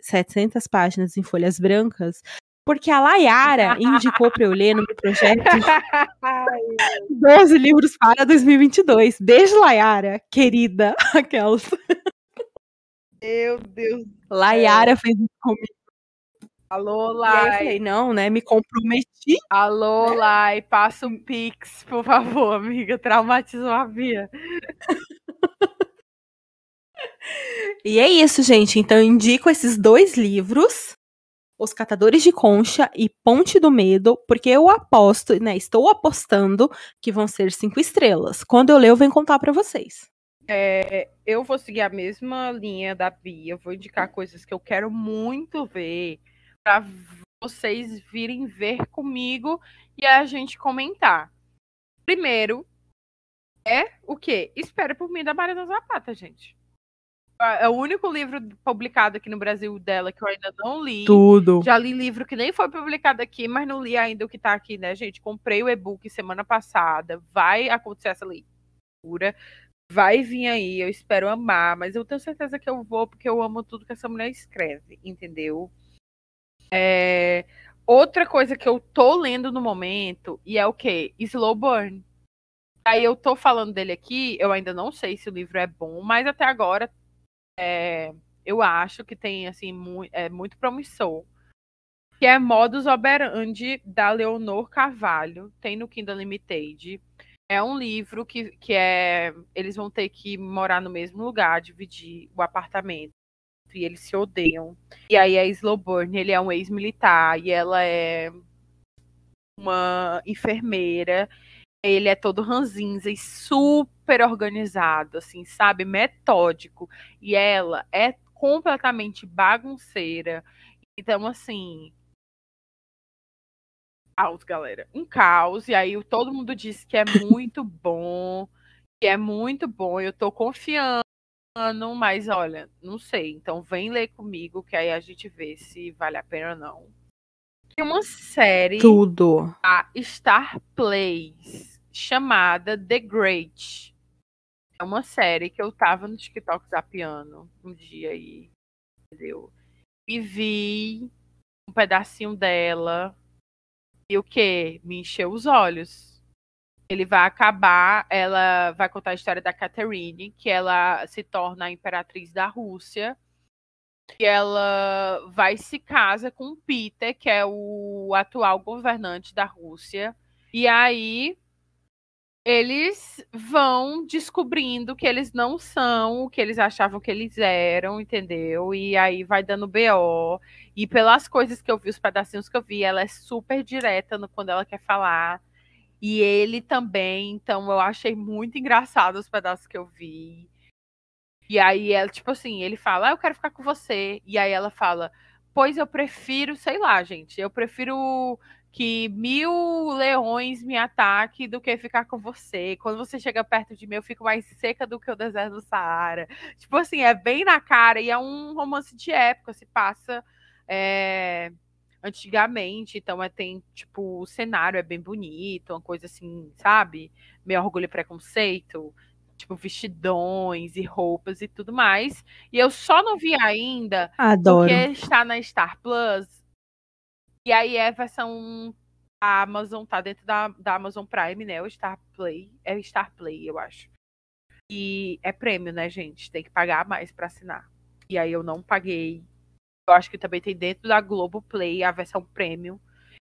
700 páginas em folhas brancas porque a Layara <laughs> indicou para eu ler no meu projeto <laughs> 12 livros para 2022. Beijo, Layara, querida. Aquelas.
Meu Deus.
Layara fez isso comigo.
Alô, Lai.
eu falei, não, né? Me comprometi.
Alô, Lai, passa um pix, por favor, amiga. Traumatizou a Bia.
e é isso, gente. Então, eu indico esses dois livros. Os Catadores de Concha e Ponte do Medo, porque eu aposto, né? Estou apostando que vão ser cinco estrelas. Quando eu ler, eu venho contar para vocês.
É, eu vou seguir a mesma linha da Bia. Vou indicar coisas que eu quero muito ver para vocês virem ver comigo e a gente comentar. Primeiro é o quê? Espera por mim da Marina Zapata, gente. É o único livro publicado aqui no Brasil dela que eu ainda não li.
Tudo.
Já li livro que nem foi publicado aqui, mas não li ainda o que tá aqui, né, gente? Comprei o e-book semana passada. Vai acontecer essa leitura. Vai vir aí, eu espero amar, mas eu tenho certeza que eu vou, porque eu amo tudo que essa mulher escreve, entendeu? É, outra coisa que eu tô lendo no momento, e é o quê? Slow Burn. Aí eu tô falando dele aqui, eu ainda não sei se o livro é bom, mas até agora é, eu acho que tem, assim, mu é muito promissor. Que é Modus Operandi, da Leonor Carvalho, tem no Kindle Limited. É um livro que, que é. Eles vão ter que morar no mesmo lugar, dividir o apartamento e eles se odeiam. E aí a Slowburn, ele é um ex-militar e ela é uma enfermeira. Ele é todo ranzinza e super organizado, assim, sabe? Metódico. E ela é completamente bagunceira. Então, assim. Caos, galera. Um caos. E aí todo mundo diz que é muito bom. Que é muito bom. Eu tô confiando ano, mas olha, não sei. Então vem ler comigo, que aí a gente vê se vale a pena ou não. Tem uma série
Tudo.
a Star Plays chamada The Great. É uma série que eu tava no TikTok zapiando um dia aí, entendeu? E vi um pedacinho dela. E o que? Me encheu os olhos ele vai acabar, ela vai contar a história da Catherine, que ela se torna a imperatriz da Rússia. E ela vai se casa com Peter, que é o atual governante da Rússia. E aí eles vão descobrindo que eles não são o que eles achavam que eles eram, entendeu? E aí vai dando BO. E pelas coisas que eu vi, os pedacinhos que eu vi, ela é super direta no, quando ela quer falar. E ele também, então eu achei muito engraçado os pedaços que eu vi. E aí ela, tipo assim, ele fala, ah, eu quero ficar com você. E aí ela fala, pois eu prefiro, sei lá, gente, eu prefiro que mil leões me ataquem do que ficar com você. Quando você chega perto de mim, eu fico mais seca do que o deserto do Saara. Tipo assim, é bem na cara e é um romance de época, se passa. É antigamente, então é, tem, tipo, o cenário é bem bonito, uma coisa assim, sabe? Meio orgulho e preconceito, tipo, vestidões e roupas e tudo mais. E eu só não vi ainda
Adoro.
porque está na Star Plus. E aí é a versão a Amazon, tá dentro da, da Amazon Prime, né? O Star Play. É Star Play, eu acho. E é prêmio, né, gente? Tem que pagar mais para assinar. E aí eu não paguei. Eu acho que também tem dentro da Globoplay a versão premium.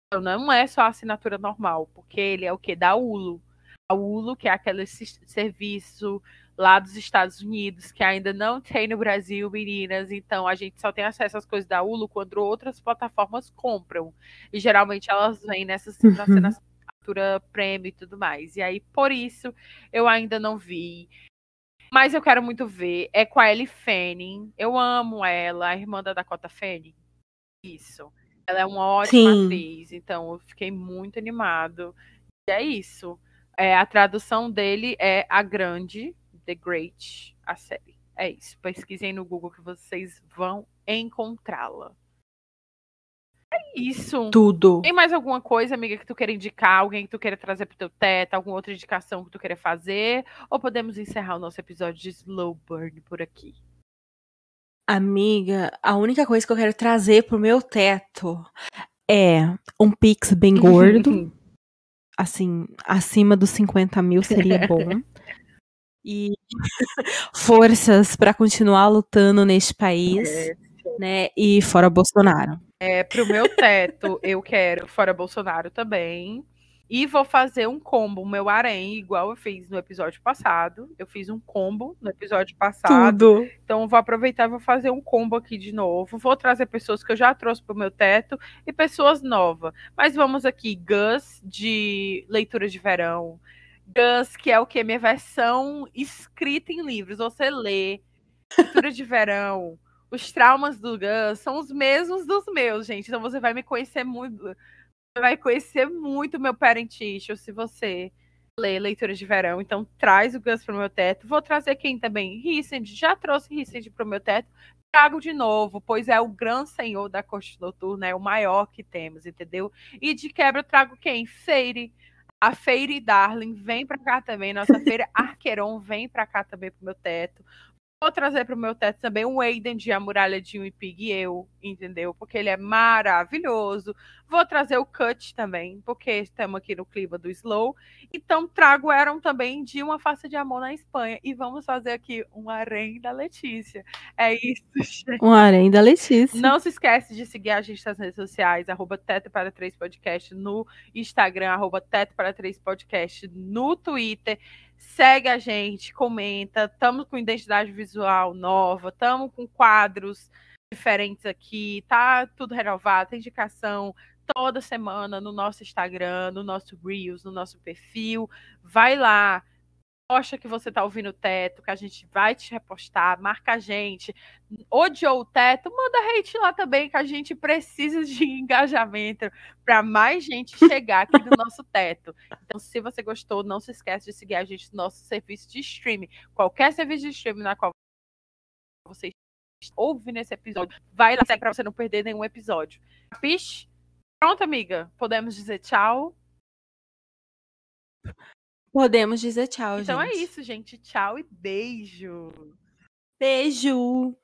Então não é só a assinatura normal, porque ele é o que? Da Hulu. A Hulu, que é aquele serviço lá dos Estados Unidos, que ainda não tem no Brasil, meninas. Então a gente só tem acesso às coisas da Hulu quando outras plataformas compram. E geralmente elas vêm nessa uhum. <laughs> assinatura premium e tudo mais. E aí, por isso, eu ainda não vi. Mas eu quero muito ver. É com a Ellie Fanning. Eu amo ela, a irmã da Dakota Fanning. Isso. Ela é uma ótima Sim. atriz, então eu fiquei muito animado. E é isso. É, a tradução dele é A Grande, The Great, a série. É isso. Pesquisem no Google que vocês vão encontrá-la. É isso.
Tudo.
Tem mais alguma coisa, amiga, que tu queira indicar? Alguém que tu queira trazer pro teu teto? Alguma outra indicação que tu queira fazer? Ou podemos encerrar o nosso episódio de Slow Burn por aqui?
Amiga, a única coisa que eu quero trazer pro meu teto é um Pix bem gordo. <laughs> assim, acima dos 50 mil seria <laughs> bom. e <laughs> forças para continuar lutando neste país, é. né? E fora Bolsonaro.
É, pro meu teto, eu quero fora Bolsonaro também. E vou fazer um combo, o meu harém, igual eu fiz no episódio passado. Eu fiz um combo no episódio passado. Tudo. Então vou aproveitar e vou fazer um combo aqui de novo. Vou trazer pessoas que eu já trouxe pro meu teto e pessoas novas. Mas vamos aqui, Gus de leitura de verão. Gus, que é o que? Minha versão escrita em livros. Você lê, leitura de verão. Os traumas do Gus são os mesmos dos meus, gente. Então você vai me conhecer muito vai conhecer muito meu parent issue se você ler leitura de verão. Então, traz o Gus pro meu teto. Vou trazer quem também? Rissend. Já trouxe Rissend pro meu teto. Trago de novo, pois é o grande senhor da corte noturna, é o maior que temos, entendeu? E de quebra eu trago quem? Feire. A Feire Darling vem para cá também. Nossa Feira Arqueron vem para cá também pro meu teto. Vou trazer para o meu teto também um Aiden de A Muralha de um Pig eu, entendeu? Porque ele é maravilhoso. Vou trazer o Cut também, porque estamos aqui no clima do Slow. Então trago Aaron também de Uma Face de Amor na Espanha. E vamos fazer aqui um harém da Letícia. É isso, <laughs> gente.
Um harém da Letícia.
Não se esquece de seguir a gente nas redes sociais, arroba Teto para 3 Podcast no Instagram, arroba Teto para 3 Podcast no Twitter. Segue a gente, comenta. Estamos com identidade visual nova, estamos com quadros diferentes aqui, tá tudo renovado, tem indicação toda semana no nosso Instagram, no nosso Reels, no nosso perfil. Vai lá, posta que você tá ouvindo o teto, que a gente vai te repostar, marca a gente. Odiou o teto, manda hate lá também, que a gente precisa de <laughs> engajamento para mais gente chegar aqui no nosso teto. Então, se você gostou, não se esquece de seguir a gente no nosso serviço de streaming. Qualquer serviço de streaming na qual você ouve nesse episódio, vai lá para você não perder nenhum episódio. Capiche? Pronto, amiga? Podemos dizer tchau?
Podemos dizer tchau,
então
gente.
Então é isso, gente. Tchau e beijo.
Beijo.